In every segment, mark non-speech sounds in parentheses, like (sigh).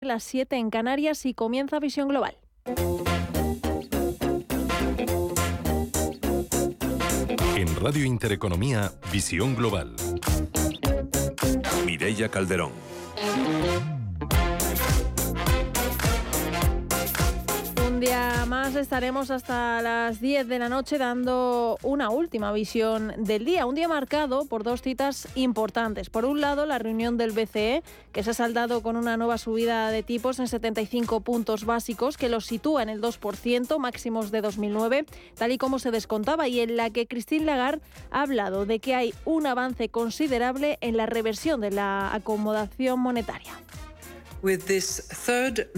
las 7 en Canarias y comienza Visión Global. En Radio Intereconomía, Visión Global. Mireya Calderón. Día más estaremos hasta las 10 de la noche dando una última visión del día. Un día marcado por dos citas importantes. Por un lado, la reunión del BCE, que se ha saldado con una nueva subida de tipos en 75 puntos básicos, que los sitúa en el 2%, máximos de 2009, tal y como se descontaba, y en la que Christine Lagarde ha hablado de que hay un avance considerable en la reversión de la acomodación monetaria. With this third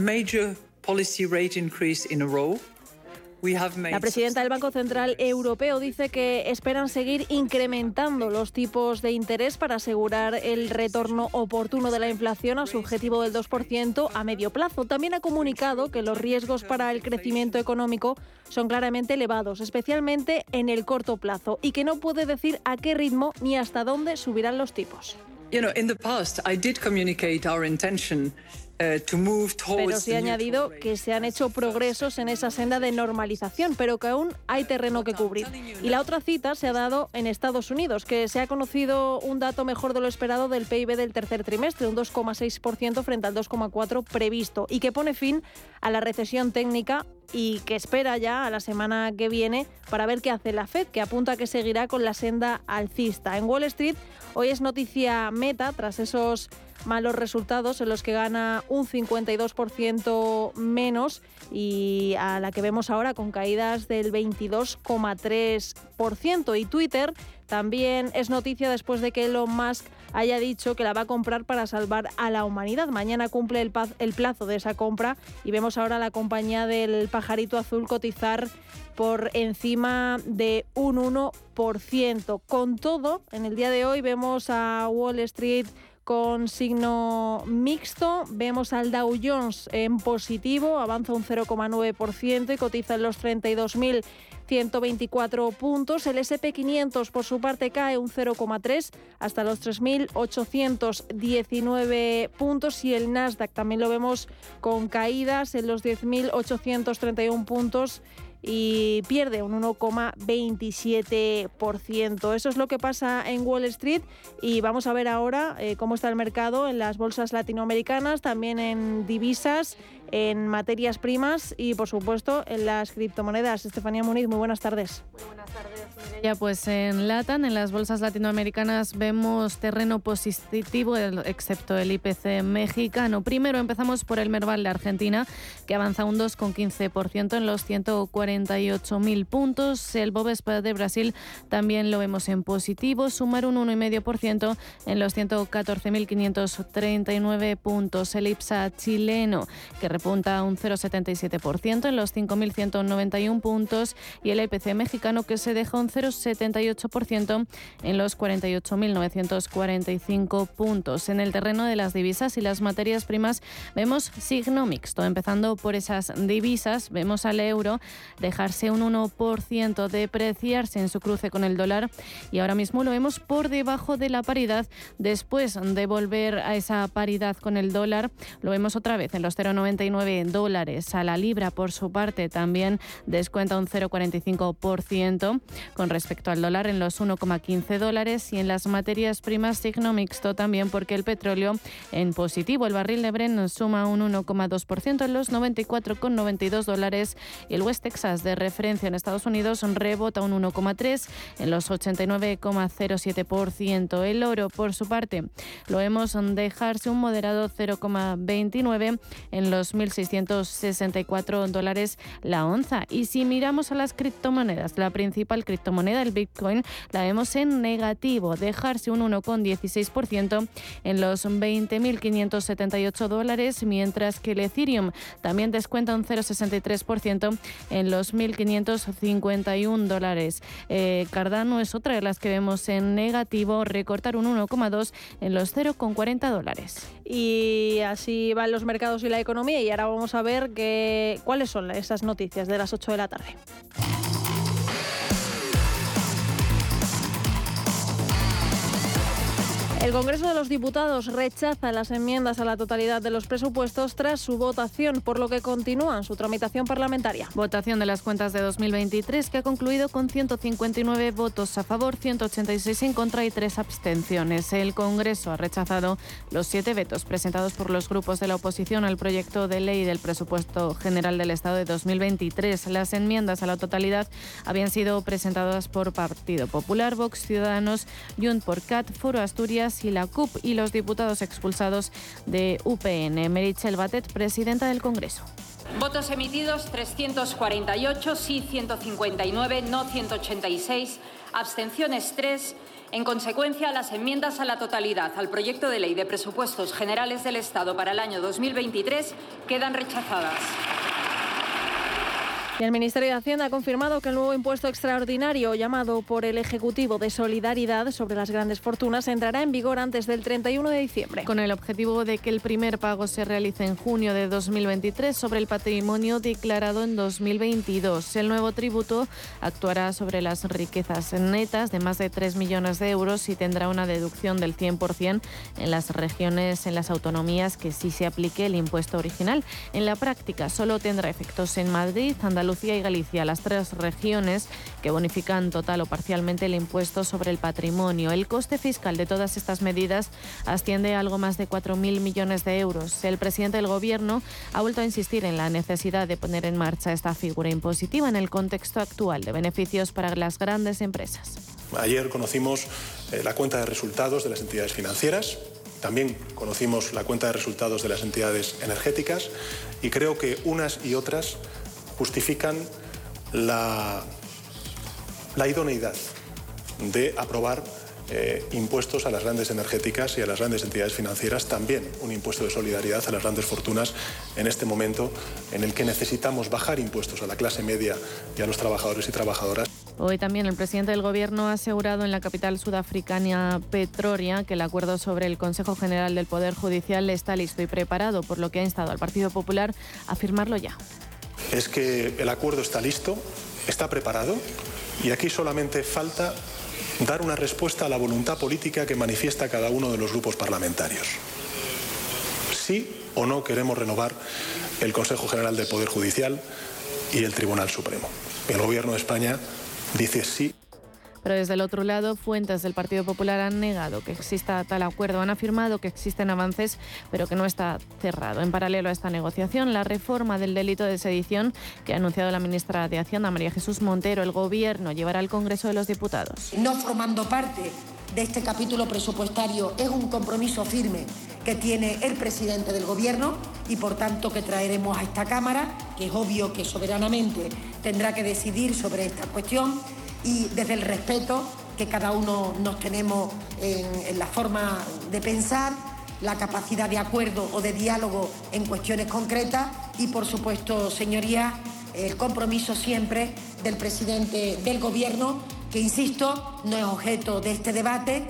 la presidenta del Banco Central Europeo dice que esperan seguir incrementando los tipos de interés para asegurar el retorno oportuno de la inflación a su objetivo del 2% a medio plazo. También ha comunicado que los riesgos para el crecimiento económico son claramente elevados, especialmente en el corto plazo, y que no puede decir a qué ritmo ni hasta dónde subirán los tipos. You know, in the past, I did communicate our intention pero se ha añadido que se han hecho progresos en esa senda de normalización, pero que aún hay terreno que cubrir. Y la otra cita se ha dado en Estados Unidos, que se ha conocido un dato mejor de lo esperado del PIB del tercer trimestre, un 2,6% frente al 2,4% previsto, y que pone fin a la recesión técnica y que espera ya a la semana que viene para ver qué hace la Fed, que apunta que seguirá con la senda alcista. En Wall Street hoy es noticia meta tras esos malos resultados en los que gana un 52% menos y a la que vemos ahora con caídas del 22,3%. Y Twitter también es noticia después de que Elon Musk haya dicho que la va a comprar para salvar a la humanidad. Mañana cumple el, el plazo de esa compra y vemos ahora la compañía del pajarito azul cotizar por encima de un 1%. Con todo, en el día de hoy vemos a Wall Street con signo mixto. Vemos al Dow Jones en positivo, avanza un 0,9% y cotiza en los 32.124 puntos. El SP500 por su parte cae un 0,3 hasta los 3.819 puntos y el Nasdaq también lo vemos con caídas en los 10.831 puntos y pierde un 1,27%. Eso es lo que pasa en Wall Street y vamos a ver ahora eh, cómo está el mercado en las bolsas latinoamericanas, también en divisas, en materias primas y por supuesto en las criptomonedas. Estefanía Muniz, muy buenas tardes. Muy buenas tardes. Ya pues en LATAN, en las bolsas latinoamericanas, vemos terreno positivo, excepto el IPC mexicano. Primero empezamos por el Merval de Argentina, que avanza un 2,15% en los 148.000 puntos. El Bovespa de Brasil también lo vemos en positivo, sumar un 1,5% en los 114.539 puntos. El IPSA chileno, que repunta un 0,77% en los 5.191 puntos. Y el IPC mexicano, que se deja un 0 78% en los 48.945 puntos. En el terreno de las divisas y las materias primas vemos signo mixto. Empezando por esas divisas, vemos al euro dejarse un 1% depreciarse en su cruce con el dólar y ahora mismo lo vemos por debajo de la paridad después de volver a esa paridad con el dólar. Lo vemos otra vez en los 0,99 dólares a la libra por su parte también descuenta un 0,45% con respecto al dólar en los 1,15 dólares y en las materias primas signo mixto también porque el petróleo en positivo. El barril de Brent suma un 1,2% en los 94,92 dólares y el West Texas de referencia en Estados Unidos rebota un 1,3 en los 89,07%. El oro, por su parte, lo vemos dejarse un moderado 0,29 en los 1.664 dólares la onza. Y si miramos a las criptomonedas, la principal criptomoneda, el Bitcoin la vemos en negativo, dejarse un 1,16% en los 20.578 dólares, mientras que el Ethereum también descuenta un 0,63% en los 1.551 dólares. Eh, Cardano es otra de las que vemos en negativo, recortar un 1,2 en los 0,40 dólares. Y así van los mercados y la economía y ahora vamos a ver cuáles son esas noticias de las 8 de la tarde. El Congreso de los Diputados rechaza las enmiendas a la totalidad de los presupuestos tras su votación, por lo que continúa su tramitación parlamentaria. Votación de las cuentas de 2023 que ha concluido con 159 votos a favor, 186 en contra y tres abstenciones. El Congreso ha rechazado los siete vetos presentados por los grupos de la oposición al proyecto de ley del presupuesto general del Estado de 2023. Las enmiendas a la totalidad habían sido presentadas por Partido Popular, Vox, Ciudadanos, Junt por Cat, Foro Asturias y la CUP y los diputados expulsados de UPN. Merichel Batet, presidenta del Congreso. Votos emitidos 348, sí 159, no 186, abstenciones 3. En consecuencia, las enmiendas a la totalidad al proyecto de ley de presupuestos generales del Estado para el año 2023 quedan rechazadas el Ministerio de Hacienda ha confirmado que el nuevo impuesto extraordinario llamado por el Ejecutivo de Solidaridad sobre las grandes fortunas entrará en vigor antes del 31 de diciembre. Con el objetivo de que el primer pago se realice en junio de 2023 sobre el patrimonio declarado en 2022. El nuevo tributo actuará sobre las riquezas netas de más de 3 millones de euros y tendrá una deducción del 100% en las regiones, en las autonomías que sí se aplique el impuesto original. En la práctica solo tendrá efectos en Madrid, Andalucía, Andalucía y Galicia, las tres regiones que bonifican total o parcialmente el impuesto sobre el patrimonio. El coste fiscal de todas estas medidas asciende a algo más de 4.000 millones de euros. El presidente del Gobierno ha vuelto a insistir en la necesidad de poner en marcha esta figura impositiva en el contexto actual de beneficios para las grandes empresas. Ayer conocimos eh, la cuenta de resultados de las entidades financieras. También conocimos la cuenta de resultados de las entidades energéticas y creo que unas y otras justifican la, la idoneidad de aprobar eh, impuestos a las grandes energéticas y a las grandes entidades financieras, también un impuesto de solidaridad a las grandes fortunas en este momento en el que necesitamos bajar impuestos a la clase media y a los trabajadores y trabajadoras. Hoy también el presidente del Gobierno ha asegurado en la capital sudafricana Petroria que el acuerdo sobre el Consejo General del Poder Judicial está listo y preparado, por lo que ha instado al Partido Popular a firmarlo ya es que el acuerdo está listo, está preparado y aquí solamente falta dar una respuesta a la voluntad política que manifiesta cada uno de los grupos parlamentarios. Sí o no queremos renovar el Consejo General del Poder Judicial y el Tribunal Supremo. El Gobierno de España dice sí pero desde el otro lado, fuentes del Partido Popular han negado que exista tal acuerdo. Han afirmado que existen avances, pero que no está cerrado. En paralelo a esta negociación, la reforma del delito de sedición que ha anunciado la ministra de Hacienda, María Jesús Montero, el Gobierno llevará al Congreso de los Diputados. No formando parte de este capítulo presupuestario es un compromiso firme que tiene el presidente del Gobierno y por tanto que traeremos a esta Cámara, que es obvio que soberanamente tendrá que decidir sobre esta cuestión y desde el respeto que cada uno nos tenemos en, la forma de pensar, la capacidad de acuerdo o de diálogo en cuestiones concretas y, por supuesto, señorías, el compromiso siempre del presidente del Gobierno, que, insisto, no es objeto de este debate.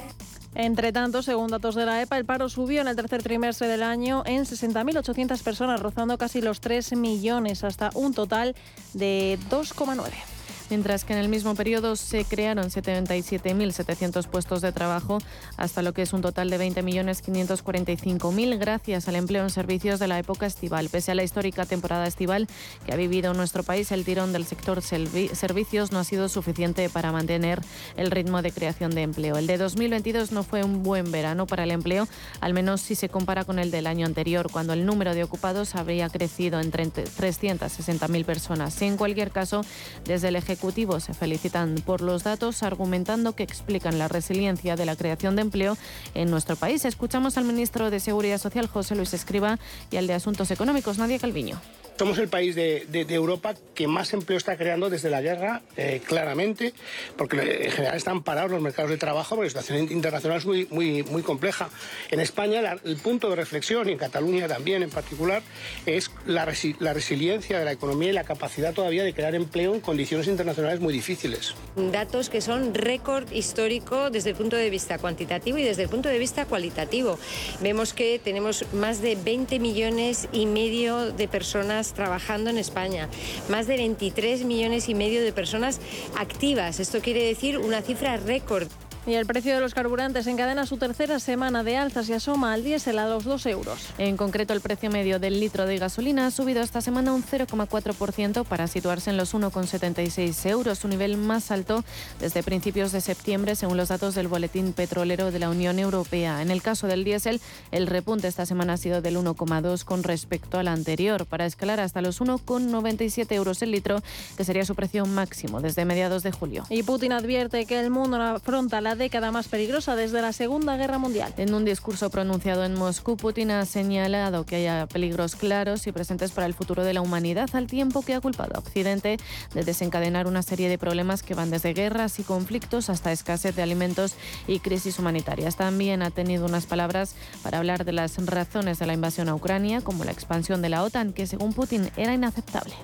Entre tanto, según datos de la EPA, el paro subió en el tercer trimestre del año en 60.800 personas, rozando casi los 3 millones, hasta un total de 2,9 mientras que en el mismo periodo se crearon 77.700 puestos de trabajo, hasta lo que es un total de 20.545.000 gracias al empleo en servicios de la época estival. Pese a la histórica temporada estival que ha vivido nuestro país, el tirón del sector servicios no ha sido suficiente para mantener el ritmo de creación de empleo. El de 2022 no fue un buen verano para el empleo, al menos si se compara con el del año anterior, cuando el número de ocupados habría crecido en 360.000 personas. En cualquier caso, desde el Ejecutivo se felicitan por los datos, argumentando que explican la resiliencia de la creación de empleo en nuestro país. Escuchamos al ministro de Seguridad Social, José Luis Escriba, y al de Asuntos Económicos, Nadia Calviño. Somos el país de, Europa que más empleo está creando desde la guerra, eh, claramente, porque en general están parados los mercados de trabajo, porque la situación internacional es muy, muy, muy compleja. En España el punto de reflexión, y en Cataluña también en particular, es la, la resiliencia de la economía y la capacidad todavía de crear empleo en condiciones internacionales muy difíciles. Datos que son récord histórico desde el punto de vista cuantitativo y desde el punto de vista cualitativo. Vemos que tenemos más de 20 millones y medio de personas trabajando en España, más de 23 millones y medio de personas activas. Esto quiere decir una cifra récord. Y el precio de los carburantes encadena su tercera semana de alzas y asoma al diésel a los 2 euros. En concreto, el precio medio del litro de gasolina ha subido esta semana un 0,4% para situarse en los 1,76 euros, su nivel más alto desde principios de septiembre, según los datos del Boletín Petrolero de la Unión Europea. En el caso del diésel, el repunte esta semana ha sido del 1,2 con respecto al anterior, para escalar hasta los 1,97 euros el litro, que sería su precio máximo desde mediados de julio. Y Putin advierte que el mundo afronta la década más peligrosa desde la Segunda Guerra Mundial. En un discurso pronunciado en Moscú, Putin ha señalado que haya peligros claros y presentes para el futuro de la humanidad, al tiempo que ha culpado a Occidente de desencadenar una serie de problemas que van desde guerras y conflictos hasta escasez de alimentos y crisis humanitarias. También ha tenido unas palabras para hablar de las razones de la invasión a Ucrania, como la expansión de la OTAN, que según Putin era inaceptable.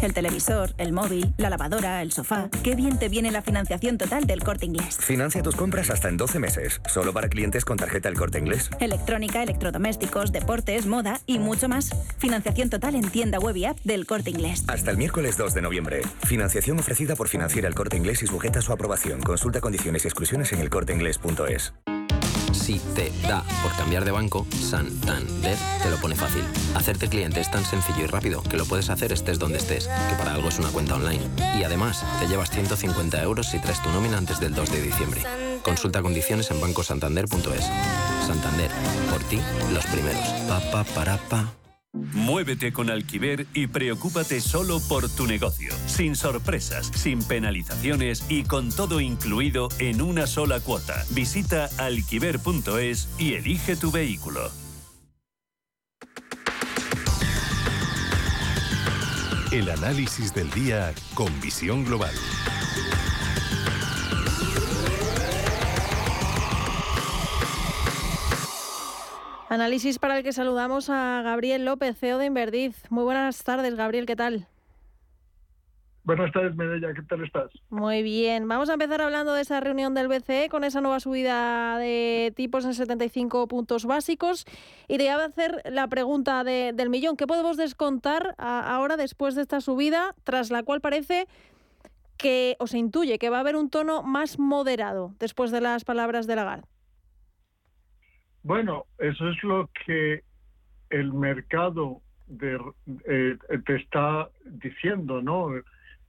El televisor, el móvil, la lavadora, el sofá. Qué bien te viene la financiación total del corte inglés. Financia tus compras hasta en 12 meses, solo para clientes con tarjeta el corte inglés. Electrónica, electrodomésticos, deportes, moda y mucho más. Financiación total en tienda web y app del corte inglés. Hasta el miércoles 2 de noviembre. Financiación ofrecida por Financiera el corte inglés y sujeta a su aprobación. Consulta condiciones y exclusiones en elcorteinglés.es. Si te da por cambiar de banco, Santander te lo pone fácil. Hacerte cliente es tan sencillo y rápido que lo puedes hacer estés donde estés, que para algo es una cuenta online. Y además, te llevas 150 euros si traes tu nómina antes del 2 de diciembre. Consulta condiciones en bancosantander.es. Santander, por ti, los primeros. Pa, pa, para, pa. Muévete con Alquiver y preocúpate solo por tu negocio, sin sorpresas, sin penalizaciones y con todo incluido en una sola cuota. Visita alquiver.es y elige tu vehículo. El análisis del día con visión global. Análisis para el que saludamos a Gabriel López, CEO de Inverdiz. Muy buenas tardes, Gabriel, ¿qué tal? Buenas tardes, Medella, ¿qué tal estás? Muy bien. Vamos a empezar hablando de esa reunión del BCE con esa nueva subida de tipos en 75 puntos básicos. Y te iba a hacer la pregunta del millón. ¿Qué podemos descontar ahora después de esta subida, tras la cual parece que, o se intuye, que va a haber un tono más moderado después de las palabras de Lagarde? Bueno, eso es lo que el mercado eh, te está diciendo, ¿no?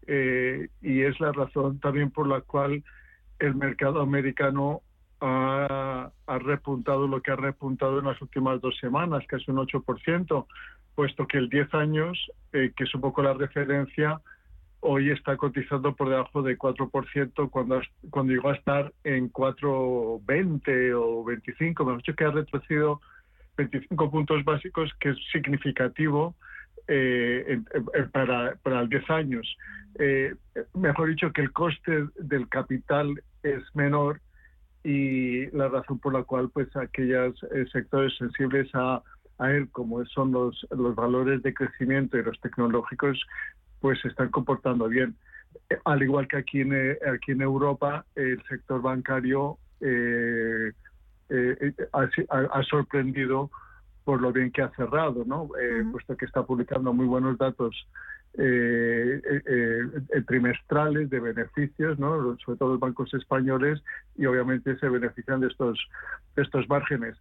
Eh, y es la razón también por la cual el mercado americano ha, repuntado lo que ha repuntado en las últimas dos semanas, casi un 8%, puesto que el 10 años, eh, que es un poco la referencia, hoy está cotizando por debajo de 4% cuando, cuando llegó a estar en 4,20 o 25, mejor dicho que ha retrocedido 25 puntos básicos, que es significativo eh, para, para el 10 años. Eh, mejor dicho que el coste del capital es menor y la razón por la cual pues aquellos eh, sectores sensibles a, a él, como son los, los valores de crecimiento y los tecnológicos, pues se están comportando bien. Eh, al igual que aquí en, eh, aquí en Europa, el sector bancario eh, ha, sorprendido por lo bien que ha cerrado, ¿no? puesto que está publicando muy buenos datos trimestrales de beneficios, ¿no? sobre todo los bancos españoles, y obviamente se benefician de estos, de estos márgenes.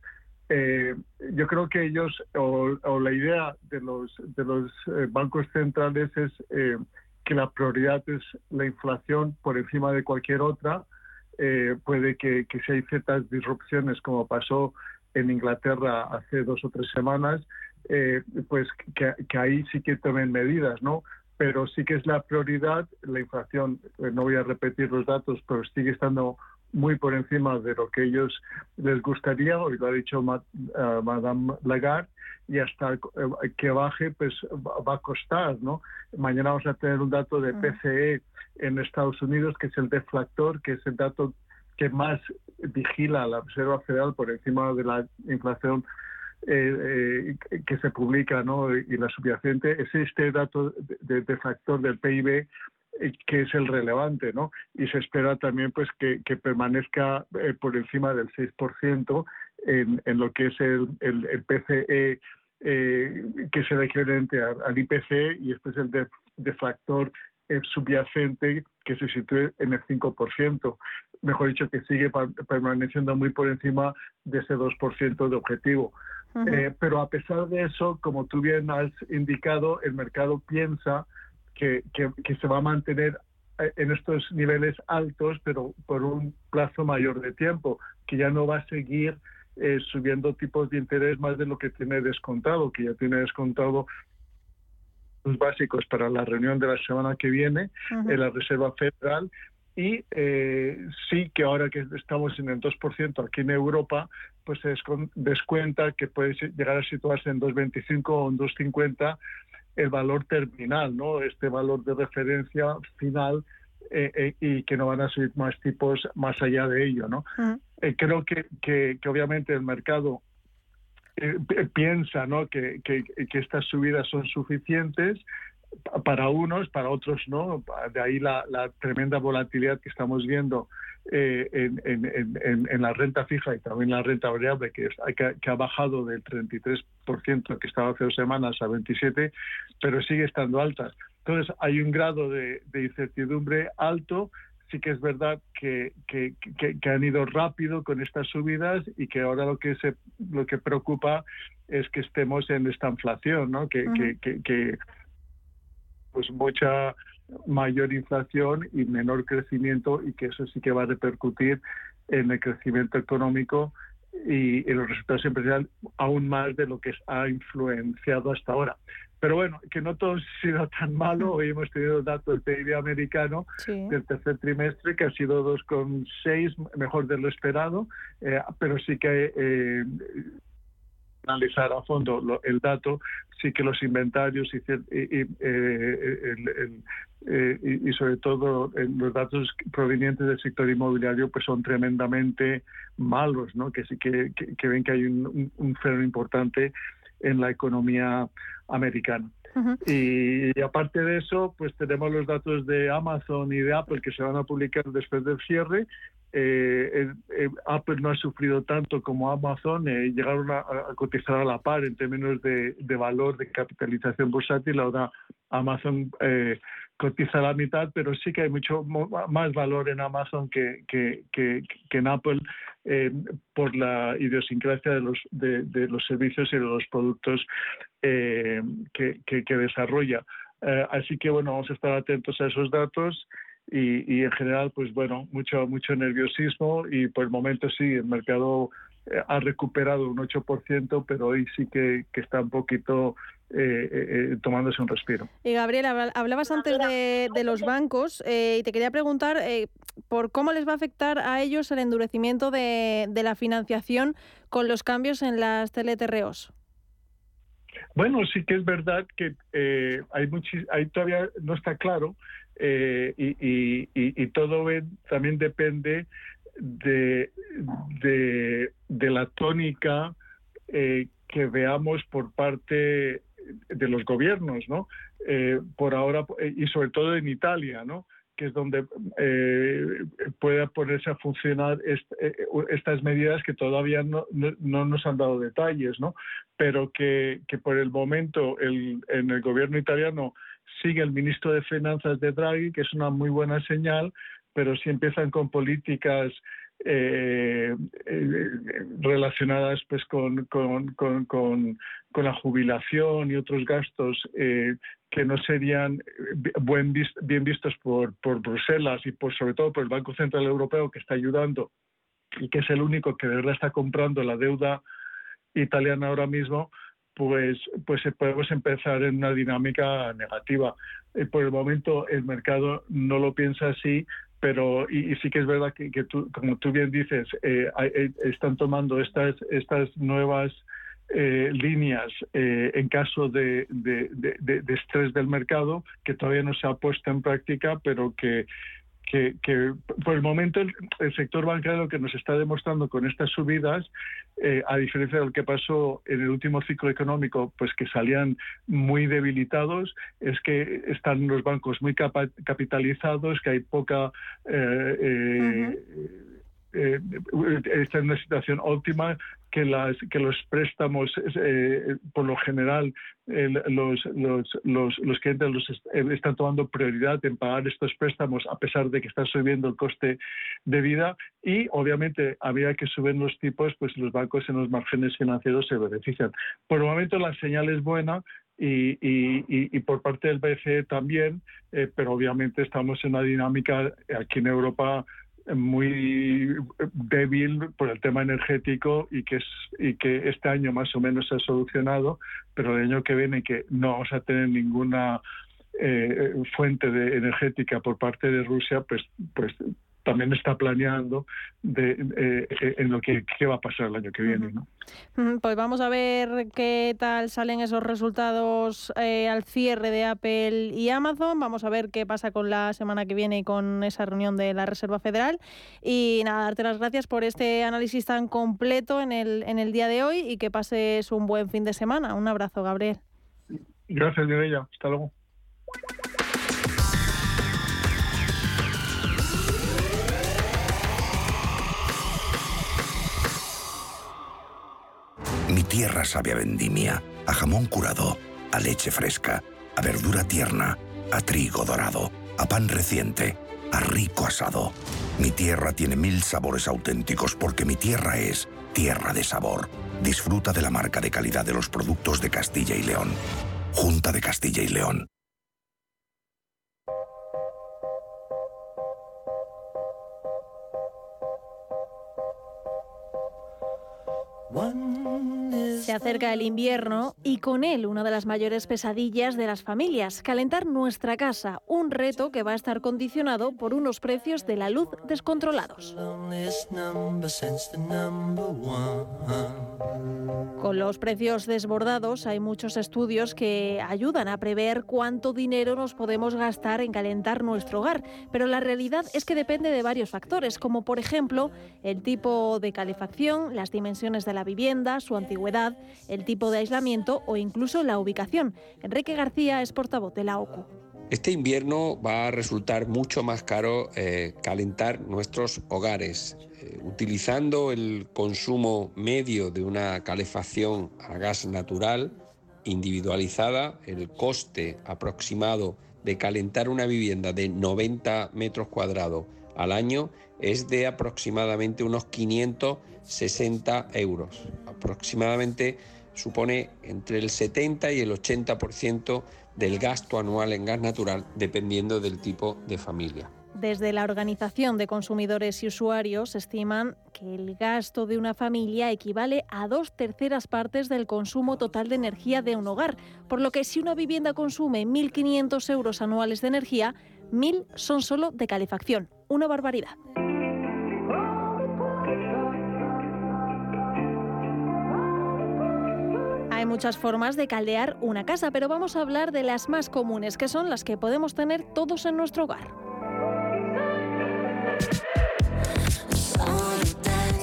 Eh, yo creo que ellos, o, la idea de los, de los eh, bancos centrales es eh, que la prioridad es la inflación por encima de cualquier otra. puede que, que si hay ciertas disrupciones, como pasó en Inglaterra hace dos o tres semanas, pues que, que, ahí sí que tomen medidas, ¿no? Pero sí que es la prioridad, la inflación, no voy a repetir los datos, pero sigue estando muy por encima de lo que ellos les gustaría, hoy lo ha dicho eh, Madame Lagarde, y hasta eh, que baje, pues va a costar, ¿no? Mañana vamos a tener un dato de PCE en Estados Unidos, que es el deflactor, que es el dato que más vigila la Reserva Federal por encima de la inflación eh, que se publica ¿no? y la subyacente, es este dato de, deflactor del PIB eh, que es el relevante, ¿no? Y se espera también pues que, permanezca eh, por encima del 6% en, en lo que es el, el, PCE eh, que es el equivalente al IPC y este es el de factor subyacente que se sitúe en el 5%, mejor dicho, que sigue permaneciendo muy por encima de ese 2% de objetivo. Eh, pero a pesar de eso, como tú bien has indicado, el mercado piensa que, que, se va a mantener eh, en estos niveles altos, pero por un plazo mayor de tiempo, que ya no va a seguir eh, subiendo tipos de interés más de lo que tiene descontado, que ya tiene descontado los básicos para la reunión de la semana que viene en la Reserva Federal y eh, sí que ahora que estamos en el 2% aquí en Europa, pues se descuenta que puede llegar a situarse en 2,25 o en 2,50 el valor terminal, ¿no? Este valor de referencia final eh, eh, y que no van a subir más tipos más allá de ello, ¿no? creo que, que, que, obviamente el mercado piensa, ¿no? Que, que, que estas subidas son suficientes para unos, para otros no. De ahí la, tremenda volatilidad que estamos viendo eh, en, la renta fija y también la renta variable, que, que, ha bajado del 33% que estaba hace dos semanas a 27%, pero sigue estando alta. Entonces hay un grado de, incertidumbre alto. Sí que es verdad que, que, han ido rápido con estas subidas y que ahora lo que se lo que preocupa es que estemos en esta inflación, ¿no? que, que pues mucha mayor inflación y menor crecimiento y que eso sí que va a repercutir en el crecimiento económico y en los resultados empresariales aún más de lo que ha influenciado hasta ahora. Pero bueno, que no todo (laughs) ha sido tan malo. Hoy hemos tenido datos del PIB americano del tercer trimestre que ha sido 2,6, mejor de lo esperado, eh, pero sí que eh, analizar a fondo el dato, sí que los inventarios y, eh, eh, y, sobre todo los datos provenientes del sector inmobiliario pues son tremendamente malos, ¿no? que sí que, ven que hay un, un, freno importante en la economía americana. y, aparte de eso, pues tenemos los datos de Amazon y de Apple que se van a publicar después del cierre eh, eh, Apple no ha sufrido tanto como Amazon, eh, llegaron a, cotizar a la par en términos de, valor, de capitalización bursátil, ahora Amazon eh, cotiza la mitad, pero sí que hay mucho más valor en Amazon que, en Apple por la idiosincrasia de los, de, los servicios y de los productos que desarrolla. así que bueno, vamos a estar atentos a esos datos y, en general, pues bueno, mucho, mucho nerviosismo y por el momento sí, el mercado eh, ha recuperado un 8%, pero hoy sí que, está un poquito eh, eh, tomándose un respiro. Y Gabriel, hablabas antes de, los bancos y te quería preguntar por cómo les va a afectar a ellos el endurecimiento de, la financiación con los cambios en las TLTROs. Bueno, sí que es verdad que hay, hay todavía no está claro eh, y, y, todo también depende de, de, la tónica eh, que veamos por parte de los gobiernos, ¿no? Eh, por ahora, y sobre todo en Italia, ¿no? que es donde eh, pueda ponerse a funcionar estas medidas que todavía no, no, nos han dado detalles, ¿no? pero que, que por el momento el, en el gobierno italiano sigue el ministro de Finanzas de Draghi, que es una muy buena señal, pero si empiezan con políticas eh, eh, relacionadas pues con, la jubilación y otros gastos eh, que no serían buen, bien vistos por, por Bruselas y por, sobre todo por el Banco Central Europeo que está ayudando y que es el único que de verdad está comprando la deuda italiana ahora mismo, pues, pues podemos empezar en una dinámica negativa. Eh, por el momento el mercado no lo piensa así, pero y, sí que es verdad que, tú, como tú bien dices, eh, eh, están tomando estas, estas nuevas líneas en caso de, de, estrés del mercado, que todavía no se ha puesto en práctica, pero que que, por el momento el, sector bancario que nos está demostrando con estas subidas, eh, a diferencia de lo que pasó en el último ciclo económico, pues que salían muy debilitados, es que están los bancos muy capitalizados, que hay poca... Eh, eh, eh, está en una situación óptima, que, las, que los préstamos, eh, por lo general, los, los, los, los, clientes los están tomando prioridad en pagar estos préstamos a pesar de que está subiendo el coste de vida y obviamente había que subir los tipos, pues los bancos en los márgenes financieros se benefician. Por el momento la señal es buena, y, y, y, por parte del BCE también, eh, pero obviamente estamos en una dinámica aquí en Europa muy débil por el tema energético y que es y que este año más o menos se ha solucionado, pero el año que viene que no vamos a tener ninguna eh, fuente de energética por parte de Rusia, pues pues también está planeando de, eh, en lo que va a pasar el año que viene. ¿no? Pues vamos a ver qué tal salen esos resultados eh, al cierre de Apple y Amazon. Vamos a ver qué pasa con la semana que viene y con esa reunión de la Reserva Federal. Y nada, darte las gracias por este análisis tan completo en el, en el día de hoy y que pases un buen fin de semana. Un abrazo, Gabriel. Gracias, Mireia. Hasta luego. Tierra sabe a vendimia, a jamón curado, a leche fresca, a verdura tierna, a trigo dorado, a pan reciente, a rico asado. Mi tierra tiene mil sabores auténticos porque mi tierra es tierra de sabor. Disfruta de la marca de calidad de los productos de Castilla y León. Junta de Castilla y León. Acerca el invierno y con él una de las mayores pesadillas de las familias, calentar nuestra casa, un reto que va a estar condicionado por unos precios de la luz descontrolados. Con los precios desbordados hay muchos estudios que ayudan a prever cuánto dinero nos podemos gastar en calentar nuestro hogar, pero la realidad es que depende de varios factores, como por ejemplo el tipo de calefacción, las dimensiones de la vivienda, su antigüedad, el tipo de aislamiento o incluso la ubicación. Enrique García es portavoz de la OCU. Este invierno va a resultar mucho más caro eh, calentar nuestros hogares. Eh, utilizando el consumo medio de una calefacción a gas natural individualizada, el coste aproximado de calentar una vivienda de 90 metros cuadrados al año es de aproximadamente unos 560 euros. Aproximadamente supone entre el 70 y el 80% del gasto anual en gas natural, dependiendo del tipo de familia. Desde la Organización de Consumidores y Usuarios estiman que el gasto de una familia equivale a dos terceras partes del consumo total de energía de un hogar, por lo que si una vivienda consume 1.500 euros anuales de energía, 1.000 son solo de calefacción. Una barbaridad. Hay muchas formas de caldear una casa, pero vamos a hablar de las más comunes, que son las que podemos tener todos en nuestro hogar.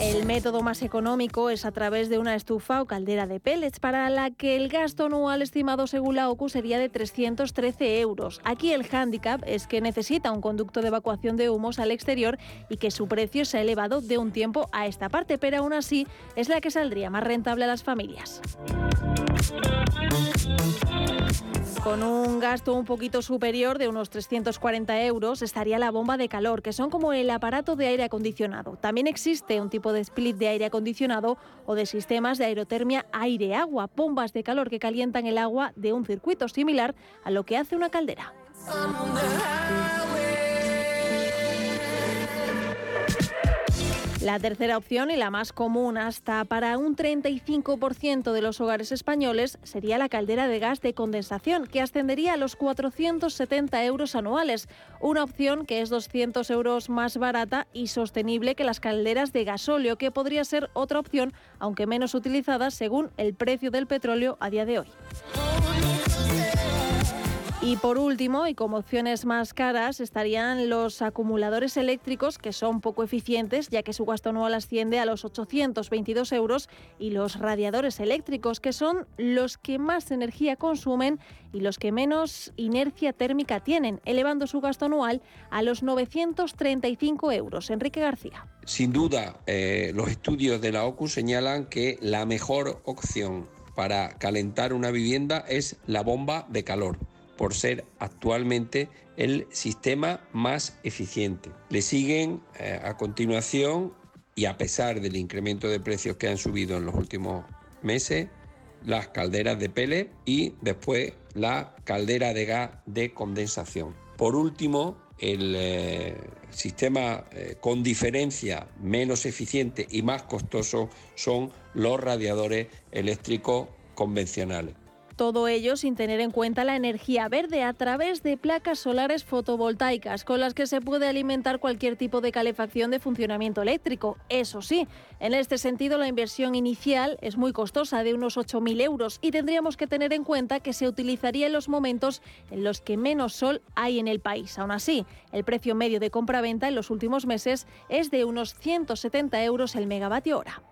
El método más económico es a través de una estufa o caldera de pellets, para la que el gasto anual estimado según la OCU sería de 313 euros. Aquí el hándicap es que necesita un conducto de evacuación de humos al exterior y que su precio se ha elevado de un tiempo a esta parte, pero aún así es la que saldría más rentable a las familias. Con un gasto un poquito superior de unos 340 euros estaría la bomba de calor, que son como el aparato de aire acondicionado. También existe un tipo de split de aire acondicionado o de sistemas de aerotermia aire-agua, bombas de calor que calientan el agua de un circuito similar a lo que hace una caldera. La tercera opción y la más común hasta para un 35% de los hogares españoles sería la caldera de gas de condensación, que ascendería a los 470 euros anuales, una opción que es 200 euros más barata y sostenible que las calderas de gasóleo, que podría ser otra opción, aunque menos utilizada según el precio del petróleo a día de hoy. Y por último, y como opciones más caras, estarían los acumuladores eléctricos, que son poco eficientes, ya que su gasto anual asciende a los 822 euros, y los radiadores eléctricos, que son los que más energía consumen y los que menos inercia térmica tienen, elevando su gasto anual a los 935 euros. Enrique García. Sin duda, eh, los estudios de la OCU señalan que la mejor opción para calentar una vivienda es la bomba de calor por ser actualmente el sistema más eficiente. Le siguen eh, a continuación, y a pesar del incremento de precios que han subido en los últimos meses, las calderas de pele y después la caldera de gas de condensación. Por último, el eh, sistema eh, con diferencia menos eficiente y más costoso son los radiadores eléctricos convencionales. Todo ello sin tener en cuenta la energía verde a través de placas solares fotovoltaicas con las que se puede alimentar cualquier tipo de calefacción de funcionamiento eléctrico. Eso sí, en este sentido la inversión inicial es muy costosa, de unos 8.000 euros, y tendríamos que tener en cuenta que se utilizaría en los momentos en los que menos sol hay en el país. Aún así, el precio medio de compra-venta en los últimos meses es de unos 170 euros el megavatio hora.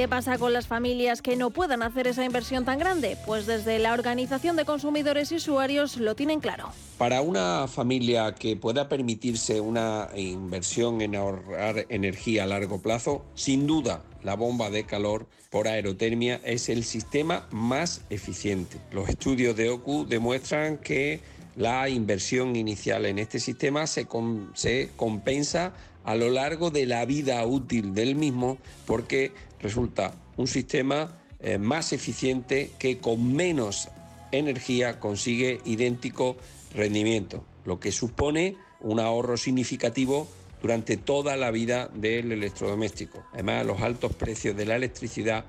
Qué pasa con las familias que no puedan hacer esa inversión tan grande? Pues desde la Organización de Consumidores y Usuarios lo tienen claro. Para una familia que pueda permitirse una inversión en ahorrar energía a largo plazo, sin duda la bomba de calor por aerotermia es el sistema más eficiente. Los estudios de OCU demuestran que la inversión inicial en este sistema se, compensa a lo largo de la vida útil del mismo porque resulta un sistema eh, más eficiente que con menos energía consigue idéntico rendimiento, lo que supone un ahorro significativo durante toda la vida del electrodoméstico. Además, los altos precios de la electricidad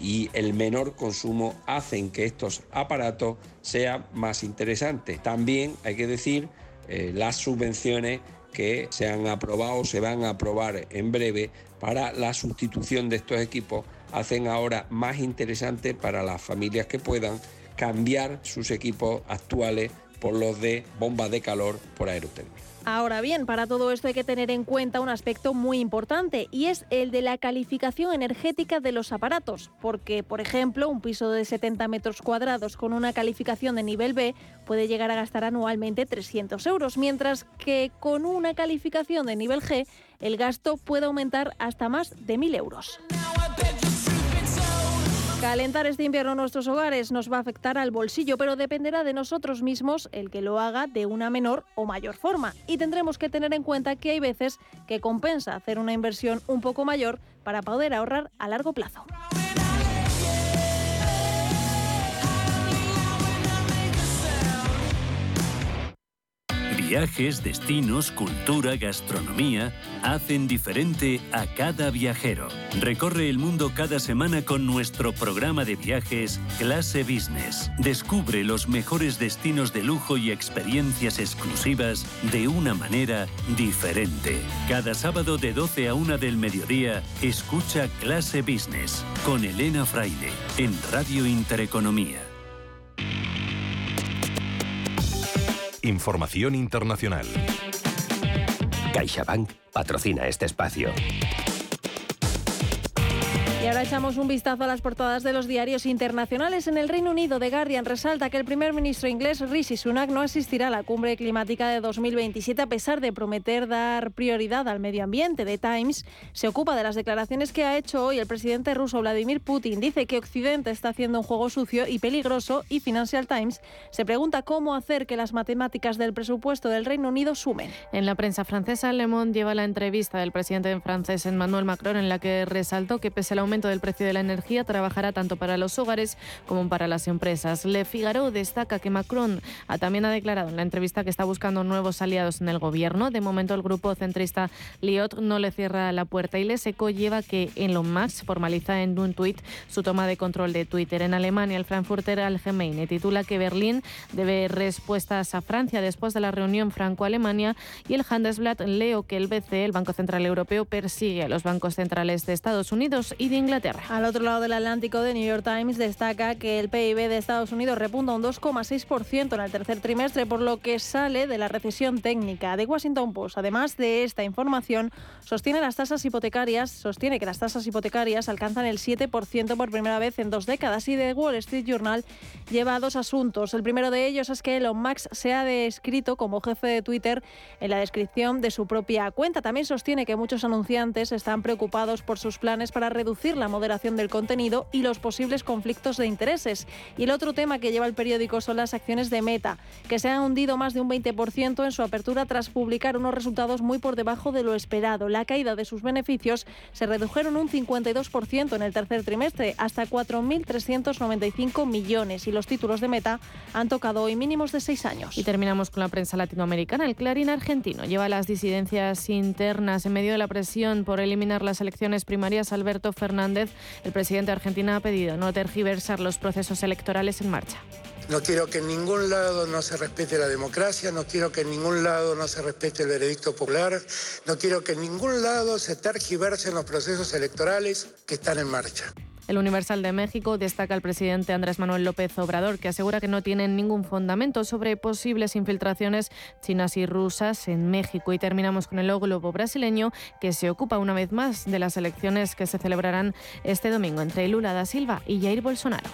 y el menor consumo hacen que estos aparatos sean más interesantes. También hay que decir eh, las subvenciones que se han aprobado, se van a aprobar en breve para la sustitución de estos equipos, hacen ahora más interesante para las familias que puedan cambiar sus equipos actuales por los de bombas de calor por aerotermia. Ahora bien, para todo esto hay que tener en cuenta un aspecto muy importante y es el de la calificación energética de los aparatos, porque, por ejemplo, un piso de 70 metros cuadrados con una calificación de nivel B puede llegar a gastar anualmente 300 euros, mientras que con una calificación de nivel G el gasto puede aumentar hasta más de 1.000 euros. Calentar este invierno nuestros hogares nos va a afectar al bolsillo, pero dependerá de nosotros mismos el que lo haga de una menor o mayor forma. Y tendremos que tener en cuenta que hay veces que compensa hacer una inversión un poco mayor para poder ahorrar a largo plazo. Viajes, destinos, cultura, gastronomía hacen diferente a cada viajero. Recorre el mundo cada semana con nuestro programa de viajes Clase Business. Descubre los mejores destinos de lujo y experiencias exclusivas de una manera diferente. Cada sábado de 12 a 1 del mediodía, escucha Clase Business con Elena Fraile en Radio Intereconomía. Información internacional. CaixaBank patrocina este espacio. Ahora echamos un vistazo a las portadas de los diarios internacionales. En el Reino Unido, The Guardian resalta que el primer ministro inglés Rishi Sunak no asistirá a la cumbre climática de 2027 a pesar de prometer dar prioridad al medio ambiente. The Times se ocupa de las declaraciones que ha hecho hoy el presidente ruso Vladimir Putin. Dice que Occidente está haciendo un juego sucio y peligroso y Financial Times se pregunta cómo hacer que las matemáticas del presupuesto del Reino Unido sumen. En la prensa francesa, Le Monde lleva la entrevista del presidente francés Emmanuel Macron en la que resaltó que pese a la aumento del precio de la energía trabajará tanto para los hogares como para las empresas. Le Figaro destaca que Macron también ha declarado en la entrevista que está buscando nuevos aliados en el gobierno. De momento el grupo centrista Liot no le cierra la puerta y Le Seco lleva que Elon Musk formaliza en un tuit su toma de control de Twitter. En Alemania, el Frankfurter Allgemeine titula que Berlín debe respuestas a Francia después de la reunión franco-alemania y el Handelsblatt leo que el BCE, el Banco Central Europeo, persigue a los bancos centrales de Estados Unidos y de Inglaterra. Al otro lado del Atlántico, The New York Times destaca que el PIB de Estados Unidos repunta un 2,6% en el tercer trimestre, por lo que sale de la recesión técnica. The Washington Post, además de esta información, sostiene las tasas hipotecarias, sostiene que las tasas hipotecarias alcanzan el 7% por primera vez en dos décadas y The Wall Street Journal lleva dos asuntos. El primero de ellos es que Elon Musk se ha descrito como jefe de Twitter en la descripción de su propia cuenta. También sostiene que muchos anunciantes están preocupados por sus planes para reducir la moderación del contenido y los posibles conflictos de intereses. Y el otro tema que lleva el periódico son las acciones de Meta, que se han hundido más de un 20% en su apertura tras publicar unos resultados muy por debajo de lo esperado. La caída de sus beneficios se redujeron un 52% en el tercer trimestre, hasta 4.395 millones. Y los títulos de Meta han tocado hoy mínimos de seis años. Y terminamos con la prensa latinoamericana. El Clarín argentino lleva las disidencias internas en medio de la presión por eliminar las elecciones primarias. Alberto Fernández, el presidente de Argentina, ha pedido no tergiversar los procesos electorales en marcha. No quiero que en ningún lado no se respete la democracia, no quiero que en ningún lado no se respete el veredicto popular, no quiero que en ningún lado se tergiversen los procesos electorales que están en marcha. El Universal de México destaca al presidente Andrés Manuel López Obrador, que asegura que no tienen ningún fundamento sobre posibles infiltraciones chinas y rusas en México. Y terminamos con el Globo brasileño, que se ocupa una vez más de las elecciones que se celebrarán este domingo entre Lula da Silva y Jair Bolsonaro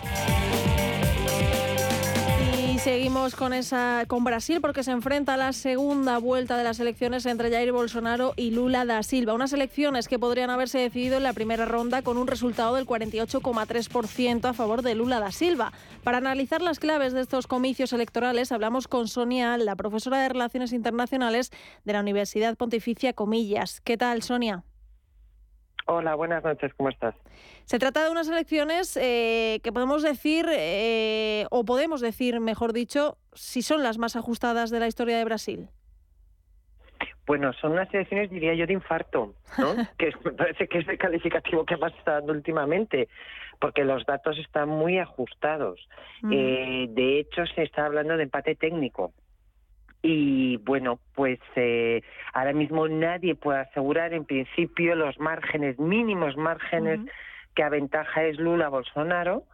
seguimos con esa con Brasil porque se enfrenta a la segunda vuelta de las elecciones entre Jair Bolsonaro y Lula da Silva. Unas elecciones que podrían haberse decidido en la primera ronda con un resultado del 48,3% a favor de Lula da Silva. Para analizar las claves de estos comicios electorales hablamos con Sonia, la profesora de Relaciones Internacionales de la Universidad Pontificia Comillas. ¿Qué tal, Sonia? Hola, buenas noches, ¿cómo estás? Se trata de unas elecciones eh, que podemos decir, eh, o podemos decir, mejor dicho, si son las más ajustadas de la historia de Brasil. Bueno, son unas elecciones, diría yo, de infarto, ¿no? (laughs) que me parece que es el calificativo que más está dando últimamente, porque los datos están muy ajustados. Mm. Eh, de hecho, se está hablando de empate técnico. Y bueno, pues eh, ahora mismo nadie puede asegurar en principio los márgenes, mínimos márgenes que aventaja es Lula Bolsonaro,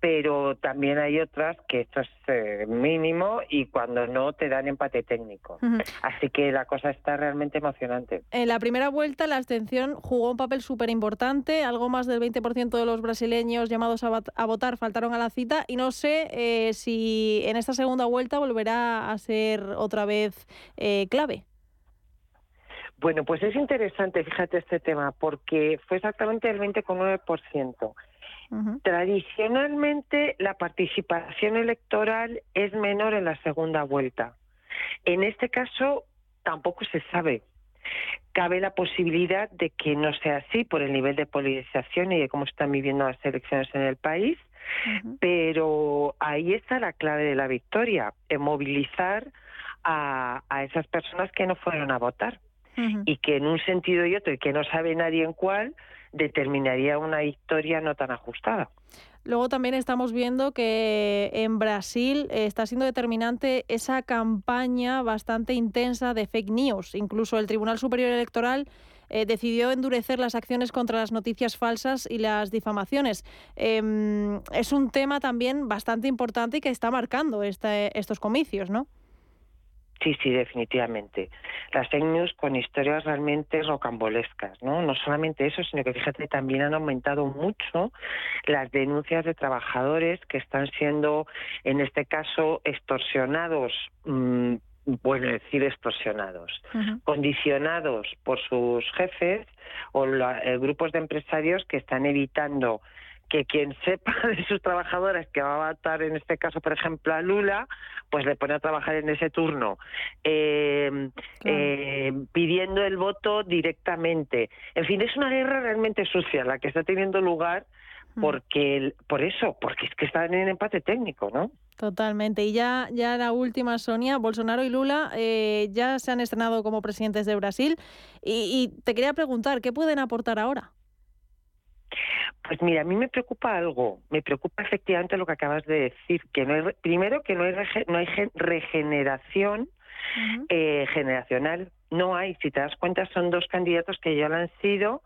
pero también hay otras que esto es eh, mínimo y cuando no te dan empate técnico. Así que la cosa está realmente emocionante. En la primera vuelta la abstención jugó un papel súper importante, algo más del 20% de los brasileños llamados a, votar faltaron a la cita y no sé eh, si en esta segunda vuelta volverá a ser otra vez eh, clave. Bueno, pues es interesante, fíjate este tema, porque fue exactamente el 20,9%. Tradicionalmente la participación electoral es menor en la segunda vuelta. En este caso tampoco se sabe. Cabe la posibilidad de que no sea así por el nivel de polarización y de cómo están viviendo las elecciones en el país, pero ahí está la clave de la victoria, en movilizar a, a esas personas que no fueron a votar y que en un sentido y otro, y que no sabe nadie en cuál, determinaría una historia no tan ajustada. Luego también estamos viendo que en Brasil está siendo determinante esa campaña bastante intensa de fake news. Incluso el Tribunal Superior Electoral eh, decidió endurecer las acciones contra las noticias falsas y las difamaciones. Em, es un tema también bastante importante y que está marcando este, estos comicios, ¿no? Sí, sí, definitivamente. Las fake news con historias realmente rocambolescas, ¿no? No solamente eso, sino que fíjate, también han aumentado mucho las denuncias de trabajadores que están siendo, en este caso, extorsionados, mm, bueno decir extorsionados, condicionados por sus jefes o eh, grupos de empresarios que están evitando que quien sepa (laughs) de sus trabajadoras que va a votar, en este caso, por ejemplo, a Lula, pues le pone a trabajar en ese turno, eh, eh, pidiendo el voto directamente. En fin, es una guerra realmente sucia la que está teniendo lugar mm. porque por eso, porque es que están en empate técnico, ¿no? Totalmente. Y ya, ya la última, Sonia, Bolsonaro y Lula eh, ya se han estrenado como presidentes de Brasil. y te quería preguntar, ¿qué pueden aportar ahora? Pues mira, a mí me preocupa algo. Me preocupa efectivamente lo que acabas de decir, que no hay, primero que no hay, no hay regeneración eh, generacional no hay. Si te das cuenta, son dos candidatos que ya lo han sido.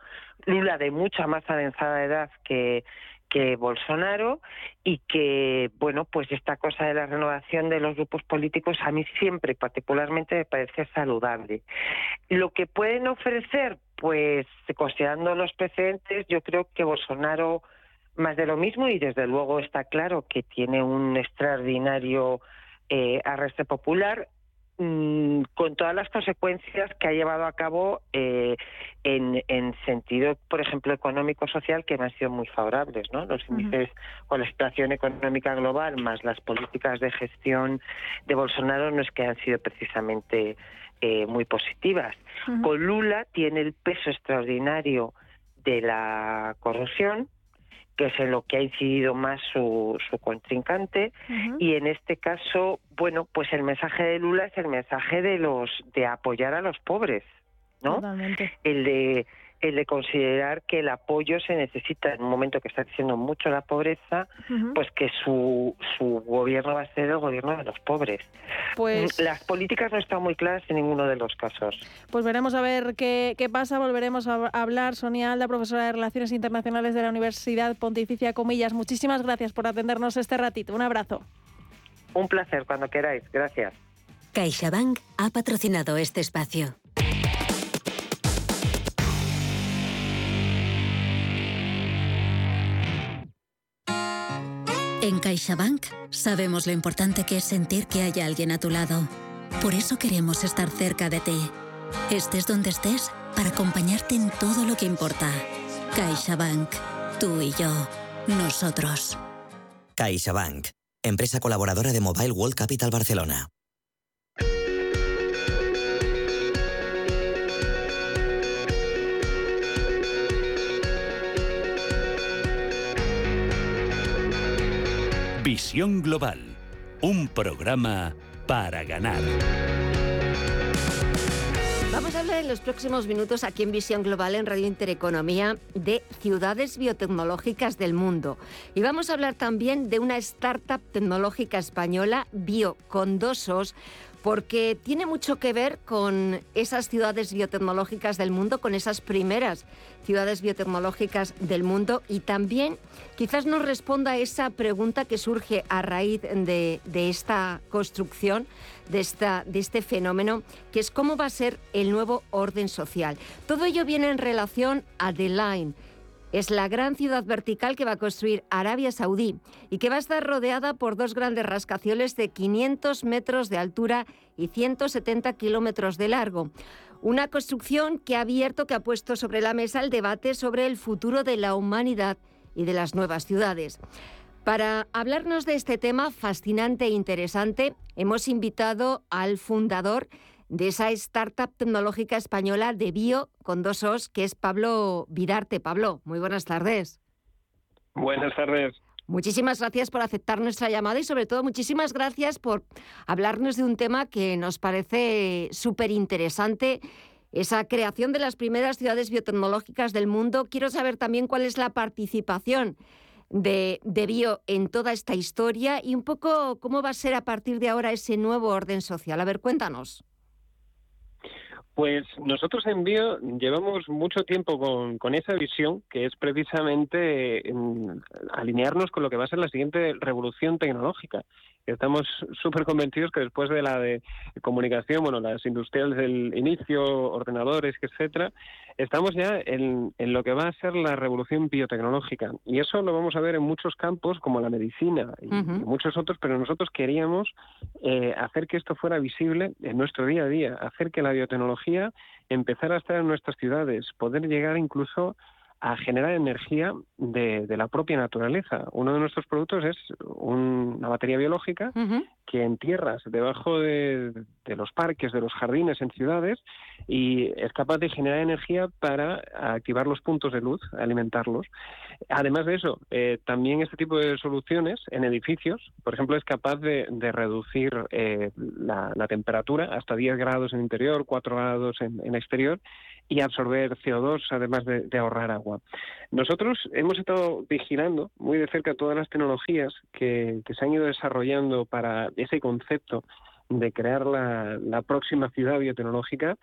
Lula de mucha más avanzada edad que, que Bolsonaro y que, bueno, pues esta cosa de la renovación de los grupos políticos a mí siempre particularmente me parece saludable. Lo que pueden ofrecer, pues considerando los precedentes, yo creo que Bolsonaro más de lo mismo y desde luego está claro que tiene un extraordinario eh, popular. Mm, con todas las consecuencias que ha llevado a cabo eh, en, sentido, por ejemplo, económico-social, que me han sido muy favorables. ¿no? Los índices con la situación económica global más las políticas de gestión de Bolsonaro no es que han sido precisamente eh, muy positivas. Con Lula tiene el peso extraordinario de la corrupción, que es en lo que ha incidido más su, su contrincante. Y en este caso bueno pues el mensaje de Lula es el mensaje de los de apoyar a los pobres no el de el de considerar que el apoyo se necesita en un momento que está creciendo mucho la pobreza, pues que su, su gobierno va a ser el gobierno de los pobres. Pues las políticas no están muy claras en ninguno de los casos. Pues veremos a ver qué, qué pasa. Volveremos a hablar. Sonia Alda, profesora de Relaciones Internacionales de la Universidad Pontificia Comillas. Muchísimas gracias por atendernos este ratito. Un abrazo. Un placer, cuando queráis. Gracias. CaixaBank ha patrocinado este espacio. En CaixaBank sabemos lo importante que es sentir que hay alguien a tu lado. Por eso queremos estar cerca de ti. Estés donde estés para acompañarte en todo lo que importa. CaixaBank. Tú y yo. Nosotros. CaixaBank. Empresa colaboradora de Mobile World Capital Barcelona. Visión Global, un programa para ganar. Vamos a hablar en los próximos minutos aquí en Visión Global en Radio Intereconomía de ciudades biotecnológicas del mundo. Y vamos a hablar también de una startup tecnológica española, Bio, con porque tiene mucho que ver con esas ciudades biotecnológicas del mundo, con esas primeras ciudades biotecnológicas del mundo y también quizás nos responda a esa pregunta que surge a raíz de, esta construcción, de, esta, de este fenómeno, que es cómo va a ser el nuevo orden social. Todo ello viene en relación a The Line es la gran ciudad vertical que va a construir Arabia Saudí y que va a estar rodeada por dos grandes rascacielos de 500 metros de altura y 170 kilómetros de largo. Una construcción que ha abierto, que ha puesto sobre la mesa el debate sobre el futuro de la humanidad y de las nuevas ciudades. Para hablarnos de este tema fascinante e interesante, hemos invitado al fundador de esa startup tecnológica española de bio con dos os, que es Pablo Vidarte. Pablo, muy buenas tardes. Buenas tardes. Muchísimas gracias por aceptar nuestra llamada y sobre todo muchísimas gracias por hablarnos de un tema que nos parece súper interesante, esa creación de las primeras ciudades biotecnológicas del mundo. Quiero saber también cuál es la participación de, de, Bio en toda esta historia y un poco cómo va a ser a partir de ahora ese nuevo orden social. A ver, cuéntanos. Pues nosotros en Bio llevamos mucho tiempo con, con esa visión, que es precisamente mm, alinearnos con lo que va a ser la siguiente revolución tecnológica. Estamos súper convencidos que después de la de comunicación, bueno, las industriales del inicio, ordenadores, etcétera, estamos ya en, lo que va a ser la revolución biotecnológica. Y eso lo vamos a ver en muchos campos, como la medicina y, muchos otros, pero nosotros queríamos eh, hacer que esto fuera visible en nuestro día a día, hacer que la biotecnología empezara a estar en nuestras ciudades, poder llegar incluso a generar energía de, la propia naturaleza. Uno de nuestros productos es una batería biológica que en tierras, debajo de, los parques, de los jardines, en ciudades, y es capaz de generar energía para activar los puntos de luz, alimentarlos. Además de eso, eh, también este tipo de soluciones en edificios, por ejemplo, es capaz de, reducir eh, la, temperatura hasta 10 grados en interior, 4 grados en, en exterior, y absorber CO2, además de, ahorrar agua. Nosotros hemos estado vigilando muy de cerca todas las tecnologías que, se han ido desarrollando para ese concepto de crear la, próxima ciudad biotecnológica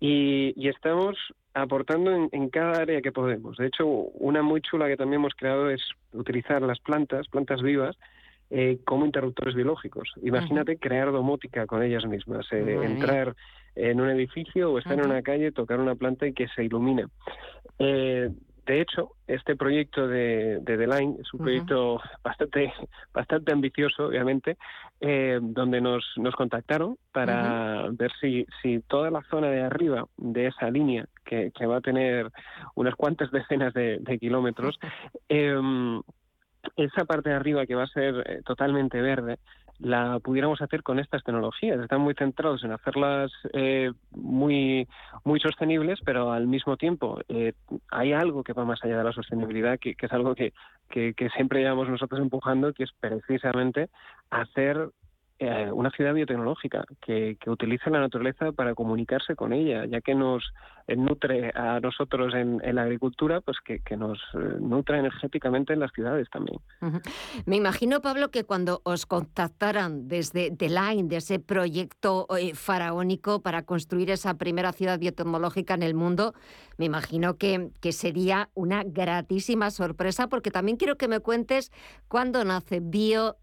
y, estamos aportando en, cada área que podemos. De hecho, una muy chula que también hemos creado es utilizar las plantas, plantas vivas, eh, como interruptores biológicos. Imagínate crear domótica con ellas mismas, eh, entrar en un edificio o estar en una calle, tocar una planta y que se ilumine. Eh, de hecho, este proyecto de, de The Line es un proyecto bastante, bastante ambicioso, obviamente, eh, donde nos, nos contactaron para ver si, si toda la zona de arriba de esa línea, que, que va a tener unas cuantas (laughs) decenas de, kilómetros, em, esa parte de arriba que va a ser eh, totalmente verde, la pudiéramos hacer con estas tecnologías. Están muy centrados en hacerlas eh, muy, muy sostenibles, pero al mismo tiempo eh, hay algo que va más allá de la sostenibilidad, que, que es algo que, que, que, siempre llevamos nosotros empujando, que es precisamente hacer eh, una ciudad biotecnológica que, que utilice la naturaleza para comunicarse con ella, ya que nos nutre a nosotros en, la agricultura, pues que, nos eh, nutra energéticamente en las ciudades también. Me imagino, Pablo, que cuando os contactaran desde The Line, de ese proyecto eh, faraónico para construir esa primera ciudad biotecnológica en el mundo, me imagino que, que sería una gratísima sorpresa, porque también quiero que me cuentes cuándo nace Bio,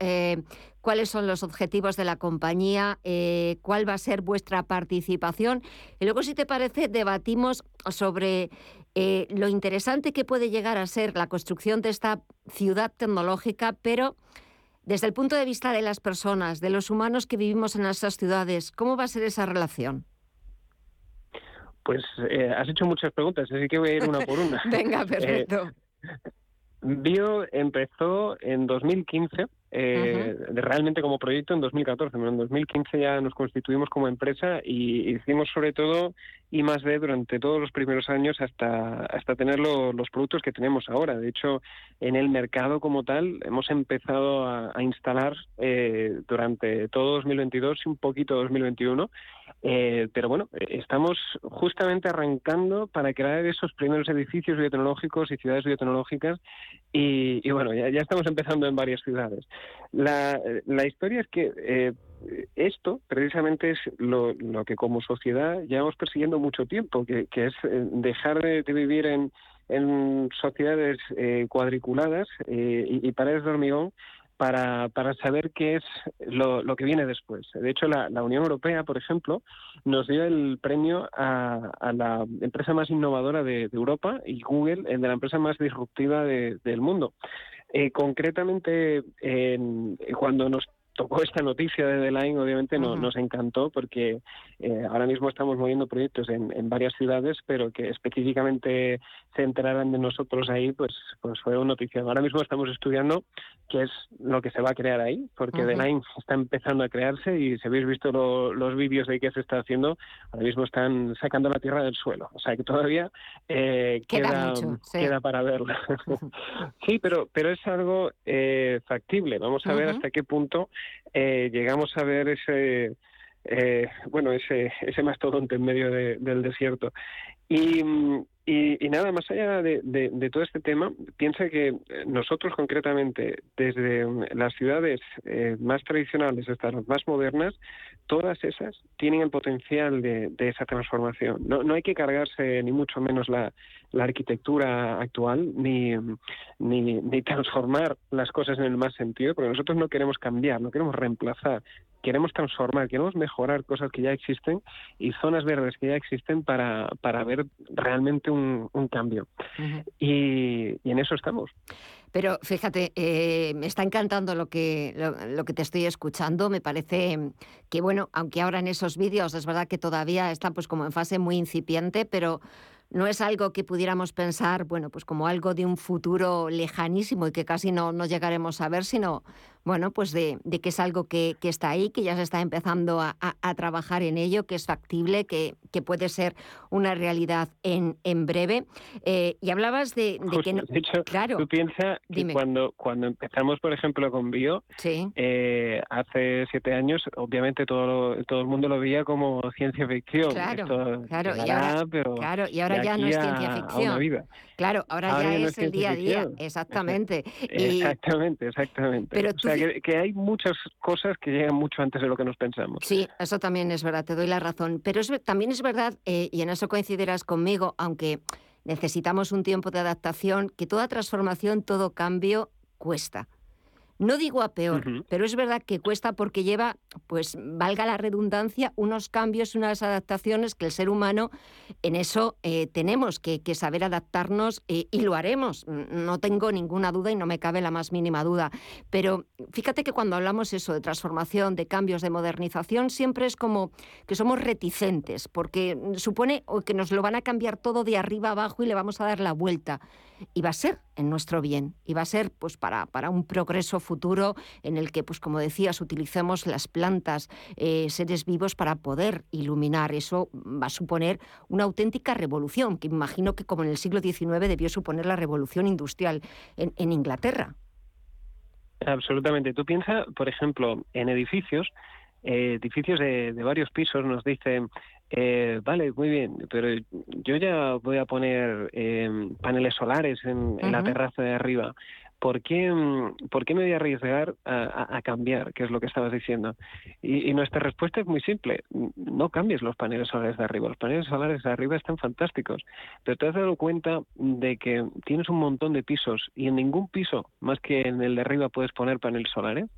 cuáles son los objetivos de la compañía, eh, cuál va a ser vuestra participación. Y luego, si te parece, debatimos sobre eh, lo interesante que puede llegar a ser la construcción de esta ciudad tecnológica, pero desde el punto de vista de las personas, de los humanos que vivimos en esas ciudades, ¿cómo va a ser esa relación? Pues eh, has hecho muchas preguntas, así que voy a ir una por una. (laughs) Venga, (laughs) perfecto. Bio empezó en 2015 eh, realmente como proyecto en 2014, pero en 2015 ya nos constituimos como empresa y hicimos sobre todo I más D durante todos los primeros años hasta, hasta tener los productos que tenemos ahora. De hecho, en el mercado como tal hemos empezado a, instalar eh, durante todo 2022 y un poquito 2021 eh, pero bueno, estamos justamente arrancando para crear esos primeros edificios biotecnológicos y ciudades biotecnológicas y, bueno, ya, estamos empezando en varias ciudades. La, historia es que eh, esto precisamente es lo, que como sociedad llevamos persiguiendo mucho tiempo, que, es eh, dejar de, vivir en, sociedades eh, cuadriculadas y, y, paredes de hormigón para, para saber qué es lo, que viene después. De hecho, la, Unión Europea, por ejemplo, nos dio el premio a, la empresa más innovadora de, Europa y Google, el de la empresa más disruptiva del mundo. Eh, concretamente, en, cuando nos tocó esta noticia de The Line, obviamente no, nos encantó porque eh, ahora mismo estamos moviendo proyectos en, en, varias ciudades, pero que específicamente se enteraran de nosotros ahí, pues, pues fue una noticia. Ahora mismo estamos estudiando qué es lo que se va a crear ahí, porque The Line está empezando a crearse y si habéis visto los vídeos de qué se está haciendo, ahora mismo están sacando la tierra del suelo. O sea que todavía eh, queda, queda, para verlo. (laughs) sí, pero, pero es algo eh, factible. Vamos a ver hasta qué punto eh, llegamos a ver ese, eh, bueno, ese, ese mastodonte en medio del desierto. Y, y, nada, más allá de, de, todo este tema, piensa que nosotros concretamente, desde las ciudades eh, más tradicionales hasta las más modernas, todas esas tienen el potencial de, de esa transformación. No, no hay que cargarse ni mucho menos la, arquitectura actual ni, ni, ni, transformar las cosas en el más sentido, porque nosotros no queremos cambiar, no queremos reemplazar, queremos transformar, queremos mejorar cosas que ya existen y zonas verdes que ya existen para, para ver realmente un, un cambio. y, y en eso estamos. Pero fíjate, eh, me está encantando lo que, lo, que te estoy escuchando. Me parece que, bueno, aunque ahora en esos vídeos es verdad que todavía está pues como en fase muy incipiente, pero no es algo que pudiéramos pensar, bueno, pues como algo de un futuro lejanísimo y que casi no, no llegaremos a ver, sino bueno, pues de, que es algo que, está ahí, que ya se está empezando a, trabajar en ello, que es factible, que, que puede ser una realidad en, en breve. Eh, y hablabas de, que no... claro. Tú piensas que cuando, cuando empezamos, por ejemplo, con Bio, eh, hace siete años, obviamente todo, todo el mundo lo veía como ciencia ficción. Claro, claro, y ahora, claro, y ahora ya no es ciencia ficción. Claro, ahora, ya, es, el día a día, exactamente. (laughs) Exactamente, exactamente. Pero tú sea, que, hay muchas cosas que llegan mucho antes de lo que nos pensamos. Sí, eso también es verdad, te doy la razón. Pero también es verdad, eh, y en eso coincidirás conmigo, aunque necesitamos un tiempo de adaptación, que toda transformación, todo cambio cuesta. No digo a peor, pero es verdad que cuesta porque lleva, pues valga la redundancia, unos cambios, unas adaptaciones que el ser humano en eso eh, tenemos que, saber adaptarnos eh, y lo haremos. No tengo ninguna duda y no me cabe la más mínima duda. Pero fíjate que cuando hablamos eso de transformación, de cambios, de modernización, siempre es como que somos reticentes, porque supone que nos lo van a cambiar todo de arriba abajo y le vamos a dar la vuelta y va a ser en nuestro bien y va a ser pues para, para un progreso futuro en el que pues como decías utilicemos las plantas eh, seres vivos para poder iluminar. Eso va a suponer una auténtica revolución que imagino que como en el siglo XIX debió suponer la revolución industrial en, en Inglaterra. Absolutamente. Tú piensas por ejemplo en edificios eh, edificios de, de, varios pisos nos dicen eh, vale, muy bien, pero yo ya voy a poner eh, paneles solares en, la terraza de arriba. ¿Por qué, mm, ¿Por qué me voy a arriesgar a, cambiar? Que es lo que estabas diciendo. Y, nuestra respuesta es muy simple. No cambies los paneles solares de arriba. Los paneles solares de arriba están fantásticos. Pero te has dado cuenta de que tienes un montón de pisos y en ningún piso, más que en el de arriba, puedes poner paneles solares.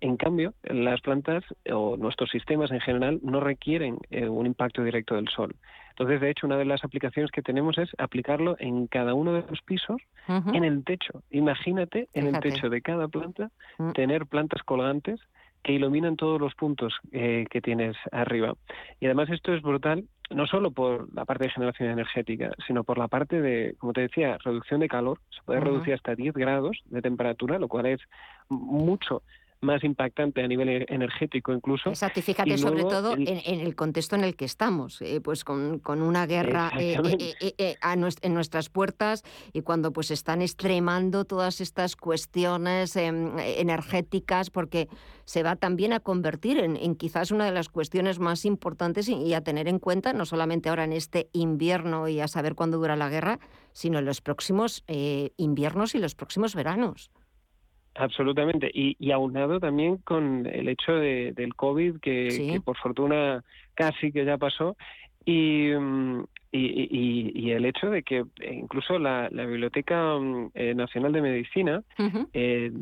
En cambio, las plantas o nuestros sistemas en general no requieren eh, un impacto directo del sol. Entonces, de hecho, una de las aplicaciones que tenemos es aplicarlo en cada uno de los pisos, en el techo. Imagínate en el techo de cada planta mm. tener plantas colgantes que iluminan todos los puntos eh, que tienes arriba. Y además esto es brutal no solo por la parte de generación energética, sino por la parte de, como te decía, reducción de calor. Se puede reducir hasta 10 grados de temperatura, lo cual es mucho más impactante a nivel e-, energético incluso. Exacto, y fíjate sobre todo En, el contexto en el que estamos, eh, pues con, una guerra eh, eh, en nuestras puertas y cuando pues están extremando todas estas cuestiones em, energéticas porque se va también a convertir en, quizás una de las cuestiones más importantes y, a tener en cuenta, no solamente ahora en este invierno y a saber cuándo dura la guerra, sino en los próximos inviernos y los próximos veranos. Absolutamente. Y, y, aunado también con el hecho de, del COVID, que, por fortuna casi que ya pasó, y, mm, y, y, el hecho de que incluso la, la Biblioteca mm, eh, Nacional de Medicina eh,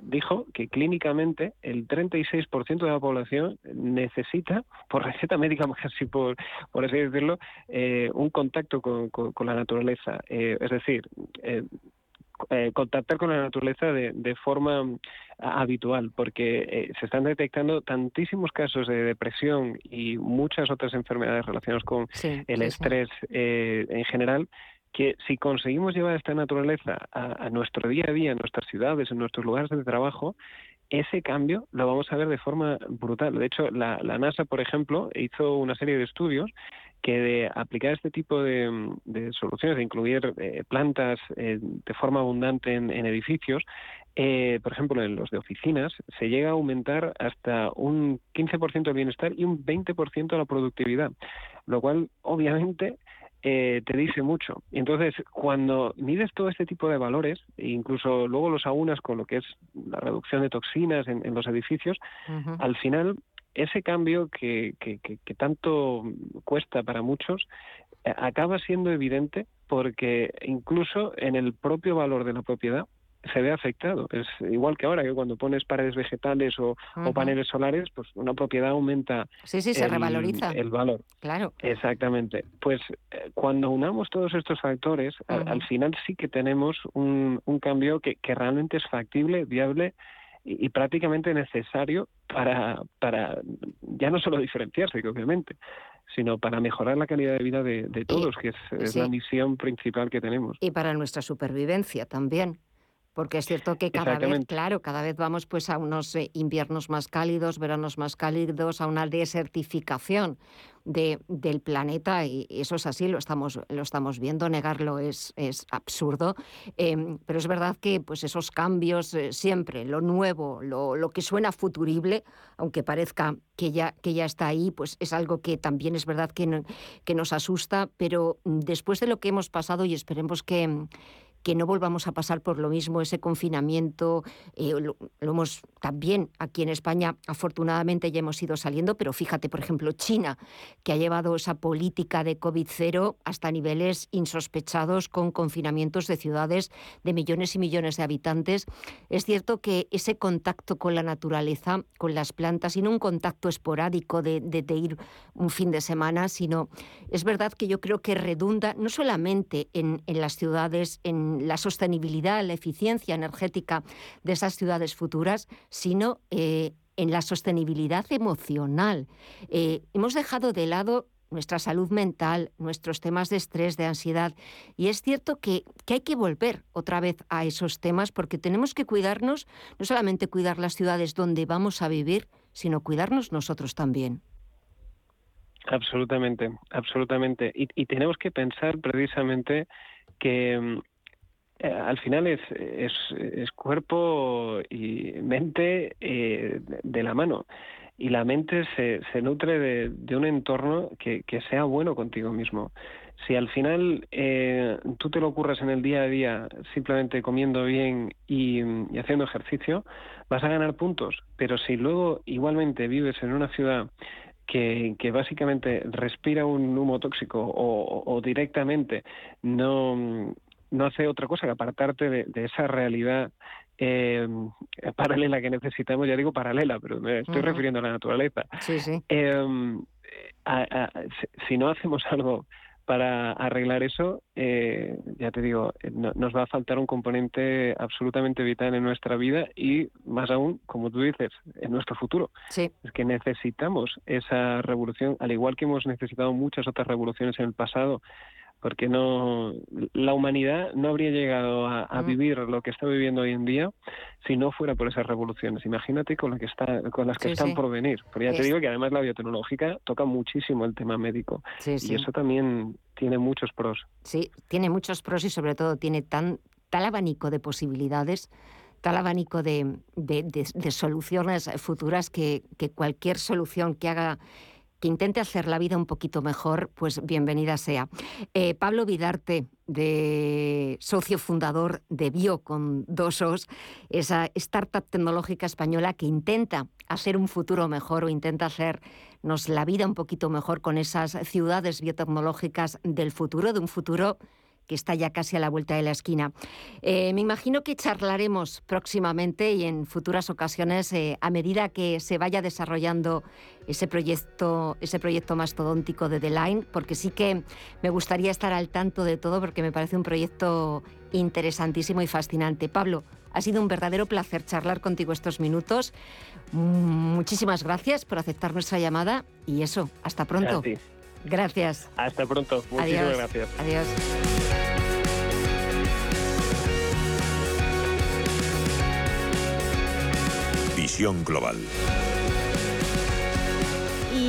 dijo que clínicamente el 36% de la población necesita, por receta médica (laughs) casi por, por así decirlo, eh, un contacto con, con, la naturaleza. es decir, eh, contactar con la naturaleza de, de forma mm, habitual, porque eh, se están detectando tantísimos casos de depresión y muchas otras enfermedades relacionadas con el estrés eh, en general, que si conseguimos llevar esta naturaleza a, nuestro día a día, en nuestras ciudades, en nuestros lugares de trabajo, ese cambio lo vamos a ver de forma brutal. De hecho, la, NASA, por ejemplo, hizo una serie de estudios que de aplicar este tipo de, soluciones, de incluir eh, plantas eh, de forma abundante en, edificios, eh, por ejemplo, en los de oficinas, se llega a aumentar hasta un 15% el bienestar y un 20% la productividad, lo cual obviamente te dice mucho. Y entonces, cuando mides todo este tipo de valores, e incluso luego los aunas con lo que es la reducción de toxinas en, los edificios, al final ese cambio que, que, que, tanto cuesta para muchos eh, acaba siendo evidente porque incluso en el propio valor de la propiedad se ve afectado. Es igual que ahora, que cuando pones paredes vegetales o, paneles solares, pues una propiedad aumenta sí, sí, se el, revaloriza. el valor. Claro. Exactamente. Pues eh, cuando unamos todos estos factores, al, final sí que tenemos un, un cambio que, que realmente es factible, viable y, prácticamente necesario para, para ya no solo diferenciarse, obviamente, sino para mejorar la calidad de vida de, todos, que es, la misión principal que tenemos. Y para nuestra supervivencia también. Porque es cierto que cada vez, claro, cada vez vamos pues a unos eh, inviernos más cálidos, veranos más cálidos, a una desertificación de, del planeta y eso es así, lo estamos, lo estamos viendo, negarlo es, es absurdo, em, pero es verdad que pues esos cambios eh, siempre, lo nuevo, lo, lo, que suena futurible, aunque parezca que ya, que ya está ahí, pues es algo que también es verdad que, que nos asusta, pero después de lo que hemos pasado y esperemos que que no volvamos a pasar por lo mismo, ese confinamiento. Eh, lo, hemos también aquí en España, afortunadamente ya hemos ido saliendo, pero fíjate, por ejemplo, China, que ha llevado esa política de COVID-0 hasta niveles insospechados con confinamientos de ciudades de millones y millones de habitantes. Es cierto que ese contacto con la naturaleza, con las plantas, y no un contacto esporádico de, de ir un fin de semana, sino es verdad que yo creo que redunda no solamente en, en las ciudades, en la sostenibilidad, la eficiencia energética de esas ciudades futuras, sino eh, en la sostenibilidad emocional. Eh, hemos dejado de lado nuestra salud mental, nuestros temas de estrés, de ansiedad. Y es cierto que, que, hay que volver otra vez a esos temas porque tenemos que cuidarnos, no solamente cuidar las ciudades donde vamos a vivir, sino cuidarnos nosotros también. Absolutamente, absolutamente. Y, y tenemos que pensar precisamente que mm, eh, al final es, es, cuerpo y mente eh, de la mano. Y la mente se, se nutre de, un entorno que, que, sea bueno contigo mismo. Si al final eh, tú te lo ocurras en el día a día simplemente comiendo bien y, y haciendo ejercicio, vas a ganar puntos. Pero si luego igualmente vives en una ciudad que, que, básicamente respira un humo tóxico o, directamente no, no hace otra cosa que apartarte de, esa realidad eh, paralela que necesitamos, ya digo paralela, pero me estoy refiriendo a la naturaleza. Sí, sí. Em, si no hacemos algo para arreglar eso, eh, ya te digo, nos va a faltar un componente absolutamente vital en nuestra vida y más aún, como tú dices, en nuestro futuro. Sí. Es que necesitamos esa revolución, al igual que hemos necesitado muchas otras revoluciones en el pasado porque no la humanidad no habría llegado a, mm. vivir lo que está viviendo hoy en día si no fuera por esas revoluciones. Imagínate con, que está, con las que están por venir. Pero ya te digo que además la biotecnológica toca muchísimo el tema médico y eso también tiene muchos pros. Sí, tiene muchos pros y sobre todo tiene tan tal abanico de posibilidades tal abanico de, de, soluciones futuras que, que, cualquier solución que haga que intente hacer la vida un poquito mejor, pues bienvenida sea. Eh, Pablo Vidarte, de socio fundador de Bio con esa startup tecnológica española que intenta hacer un futuro mejor o intenta hacernos la vida un poquito mejor con esas ciudades biotecnológicas del futuro, de un futuro que está ya casi a la vuelta de la esquina. Eh, me imagino que charlaremos próximamente y en futuras ocasiones eh, a medida que se vaya desarrollando ese proyecto, ese proyecto mastodóntico de The Line, porque sí que me gustaría estar al tanto de todo porque me parece un proyecto interesantísimo y fascinante. Pablo, ha sido un verdadero placer charlar contigo estos minutos. Muchísimas gracias por aceptar nuestra llamada y eso, hasta pronto. Gracias. Hasta pronto. Muchísimas gracias. Adiós. Visión Global.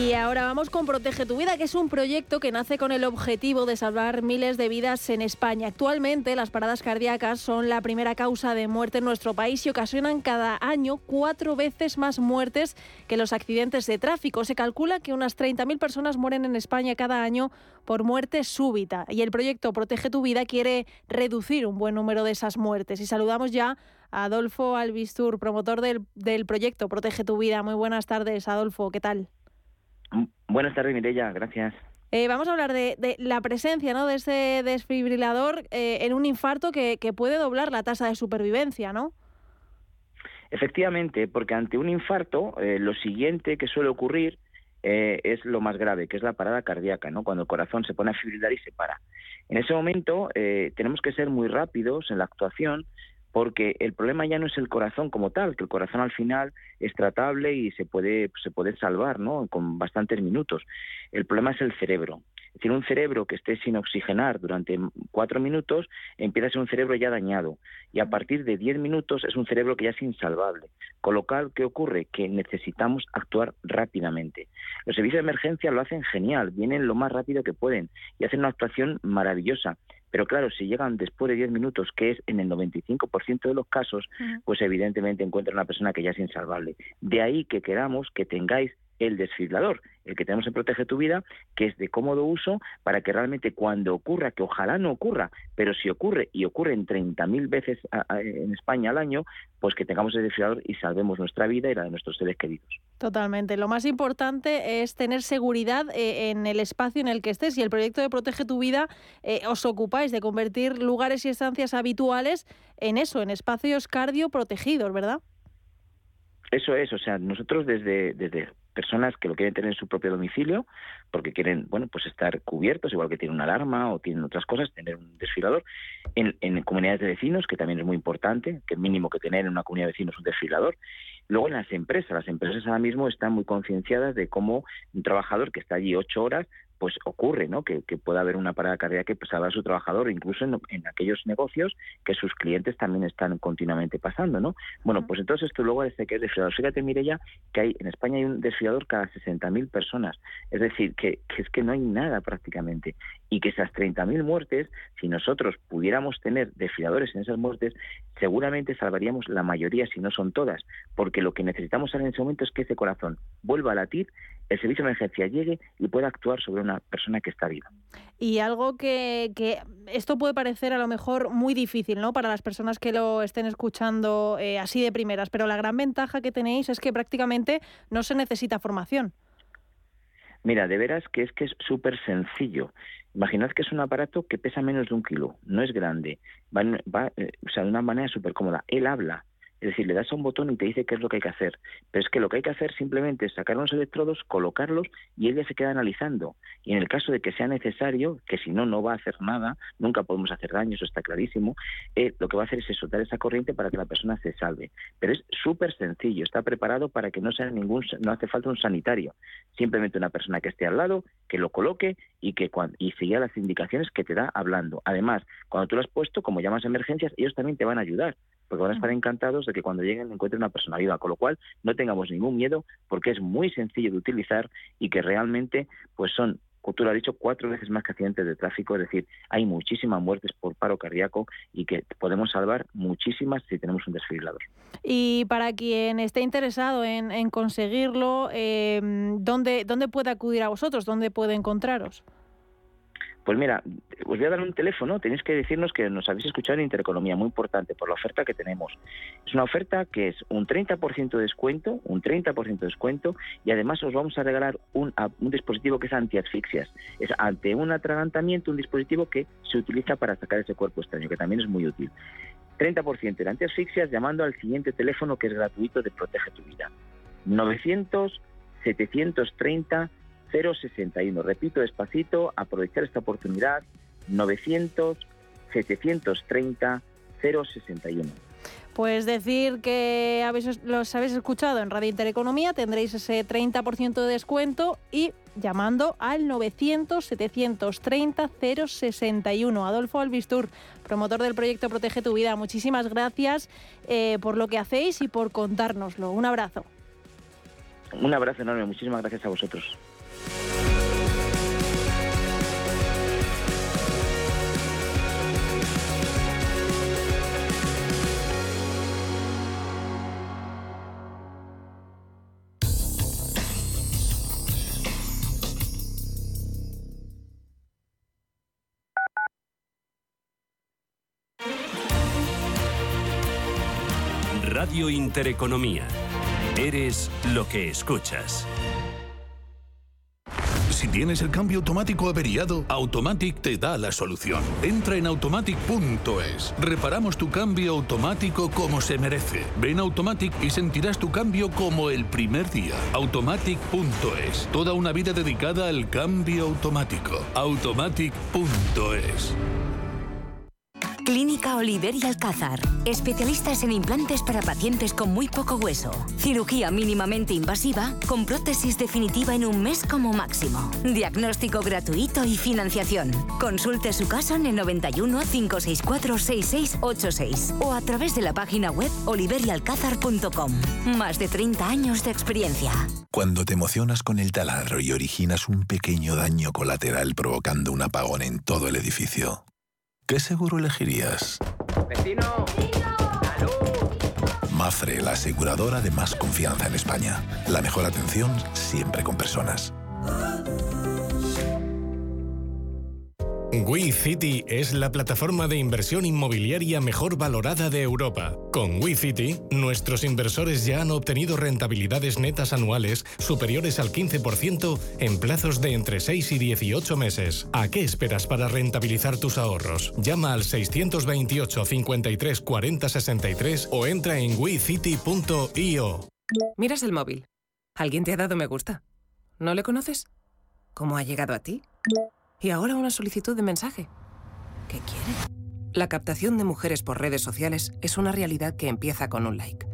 Y ahora vamos con Protege tu Vida, que es un proyecto que nace con el objetivo de salvar miles de vidas en España. Actualmente las paradas cardíacas son la primera causa de muerte en nuestro país y ocasionan cada año cuatro veces más muertes que los accidentes de tráfico. Se calcula que unas 30.000 personas mueren en España cada año por muerte súbita. Y el proyecto Protege tu Vida quiere reducir un buen número de esas muertes. Y saludamos ya a Adolfo Albistur, promotor del, del proyecto Protege tu Vida. Muy buenas tardes, Adolfo. ¿Qué tal? Buenas tardes, Mireya, gracias. Eh, vamos a hablar de, la presencia ¿no? de ese desfibrilador eh, en un infarto que, puede doblar la tasa de supervivencia, ¿no? Efectivamente, porque ante un infarto eh, lo siguiente que suele ocurrir es lo más grave, que es la parada cardíaca, ¿no? Cuando el corazón se pone a fibrilar y se para. En ese momento tenemos que ser muy rápidos en la actuación porque el problema ya no es el corazón como tal, que el corazón al final es tratable y se puede, se puede salvar ¿no? con bastantes minutos. El problema es el cerebro. Es decir, un cerebro que esté sin oxigenar durante cuatro minutos empieza a ser un cerebro ya dañado y a partir de diez minutos es un cerebro que ya es insalvable. Con lo cual, ¿qué ocurre? Que necesitamos actuar rápidamente. Los servicios de emergencia lo hacen genial, vienen lo más rápido que pueden y hacen una actuación maravillosa pero claro, si llegan después de 10 minutos, que es en el 95% de los casos, pues evidentemente encuentran una persona que ya es insalvable. De ahí que queramos que tengáis el desfibrilador, el que tenemos en Protege tu Vida, que es de cómodo uso para que realmente cuando ocurra, que ojalá no ocurra, pero si ocurre y ocurre en 30.000 veces en España al año, pues que tengamos el desfibrilador y salvemos nuestra vida y la de nuestros seres queridos. Totalmente. Lo más importante es tener seguridad eh, en el espacio en el que estés y el proyecto de Protege tu Vida eh, os ocupáis de convertir lugares y estancias habituales en eso, en espacios cardio protegidos, ¿verdad? Eso es, o sea, nosotros desde, desde personas que lo quieren tener en su propio domicilio porque quieren, bueno, pues estar cubiertos, igual que tienen una alarma o tienen otras cosas, tener un desfilador. En, en comunidades de vecinos, que también es muy importante, que mínimo que tener en una comunidad de vecinos un desfilador. Luego en las empresas, las empresas ahora mismo están muy concienciadas de cómo un trabajador que está allí ocho horas pues ocurre, ¿no? Que, pueda haber una parada cardíaca que pues, salva su trabajador, incluso en, aquellos negocios que sus clientes también están continuamente pasando, ¿no? Bueno, pues entonces esto luego dice que es desfilador. Fíjate, ya que hay en España hay un desfilador cada 60.000 personas. Es decir, que, que, es que no hay nada prácticamente. Y que esas 30.000 muertes, si nosotros pudiéramos tener desfiladores en esas muertes, seguramente salvaríamos la mayoría, si no son todas. Porque lo que necesitamos en ese momento es que ese corazón vuelva a latir el servicio de emergencia llegue y pueda actuar sobre una persona que está viva. Y algo que, que, esto puede parecer a lo mejor muy difícil ¿no? para las personas que lo estén escuchando eh, así de primeras, pero la gran ventaja que tenéis es que prácticamente no se necesita formación. Mira, de veras que es que es súper sencillo. Imaginad que es un aparato que pesa menos de un kilo, no es grande, va, va eh, o sea, de una manera súper cómoda. Él habla, es decir, le das a un botón y te dice qué es lo que hay que hacer. Pero es que lo que hay que hacer simplemente es sacar unos electrodos, colocarlos y ella se queda analizando. Y en el caso de que sea necesario, que si no, no va a hacer nada, nunca podemos hacer daño, eso está clarísimo, eh, lo que va a hacer es soltar esa corriente para que la persona se salve. Pero es súper sencillo, está preparado para que no sea ningún, no hace falta un sanitario. Simplemente una persona que esté al lado, que lo coloque y que y siga las indicaciones que te da hablando. Además, cuando tú lo has puesto, como llamas a emergencias, ellos también te van a ayudar porque van a estar encantados de que cuando lleguen encuentren una persona viva, con lo cual no tengamos ningún miedo porque es muy sencillo de utilizar y que realmente pues son tú lo has dicho, cuatro veces más que accidentes de tráfico, es decir, hay muchísimas muertes por paro cardíaco y que podemos salvar muchísimas si tenemos un desfibrilador. Y para quien esté interesado en, conseguirlo, eh, ¿dónde, ¿dónde puede acudir a vosotros? ¿Dónde puede encontraros? Pues mira, os voy a dar un teléfono, tenéis que decirnos que nos habéis escuchado en Intereconomía, muy importante, por la oferta que tenemos. Es una oferta que es un 30% de descuento, un 30% de descuento, y además os vamos a regalar un, dispositivo que es antiasfixias. Es ante un atragantamiento, un dispositivo que se utiliza para sacar ese cuerpo extraño, que también es muy útil. 30% de antiasfixias llamando al siguiente teléfono que es gratuito de Protege tu Vida. 900 730 061. Repito despacito, aprovechar esta oportunidad, 900 730 061. Pues decir que habéis, los habéis escuchado en Radio Intereconomía, tendréis ese 30% de descuento y llamando al 900-730-061. Adolfo Albistur, promotor del proyecto Protege tu Vida, muchísimas gracias eh, por lo que hacéis y por contárnoslo. Un abrazo. Un abrazo enorme, muchísimas gracias a vosotros. Radio Intereconomía. Eres lo que escuchas. Si tienes el cambio automático averiado, Automatic te da la solución. Entra en automatic.es. Reparamos tu cambio automático como se merece. Ven a Automatic y sentirás tu cambio como el primer día. Automatic.es. Toda una vida dedicada al cambio automático. Automatic.es. Clínica Oliver y Alcázar. Especialistas en implantes para pacientes con muy poco hueso. Cirugía mínimamente invasiva con prótesis definitiva en un mes como máximo. Diagnóstico gratuito y financiación. Consulte su caso en el 91 564 6686 o a través de la página web oliverialcázar.com. Más de 30 años de experiencia. Cuando te emocionas con el taladro y originas un pequeño daño colateral provocando un apagón en todo el edificio. ¿Qué seguro elegirías? ¡Vecino! Mafre, la aseguradora de más confianza en España. La mejor atención siempre con personas. WeCity es la plataforma de inversión inmobiliaria mejor valorada de Europa. Con WeCity, nuestros inversores ya han obtenido rentabilidades netas anuales superiores al 15% en plazos de entre 6 y 18 meses. ¿A qué esperas para rentabilizar tus ahorros? Llama al 628 53 40 63 o entra en wecity.io. Miras el móvil. ¿Alguien te ha dado me gusta? ¿No le conoces? ¿Cómo ha llegado a ti? Y ahora una solicitud de mensaje. ¿Qué quiere? La captación de mujeres por redes sociales es una realidad que empieza con un like.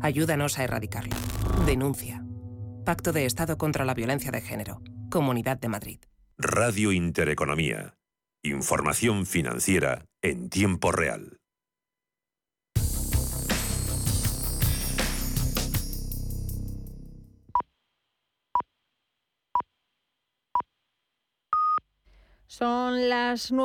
Ayúdanos a erradicarlo. Denuncia. Pacto de Estado contra la Violencia de Género. Comunidad de Madrid. Radio Intereconomía. Información financiera en tiempo real. Son las nueve.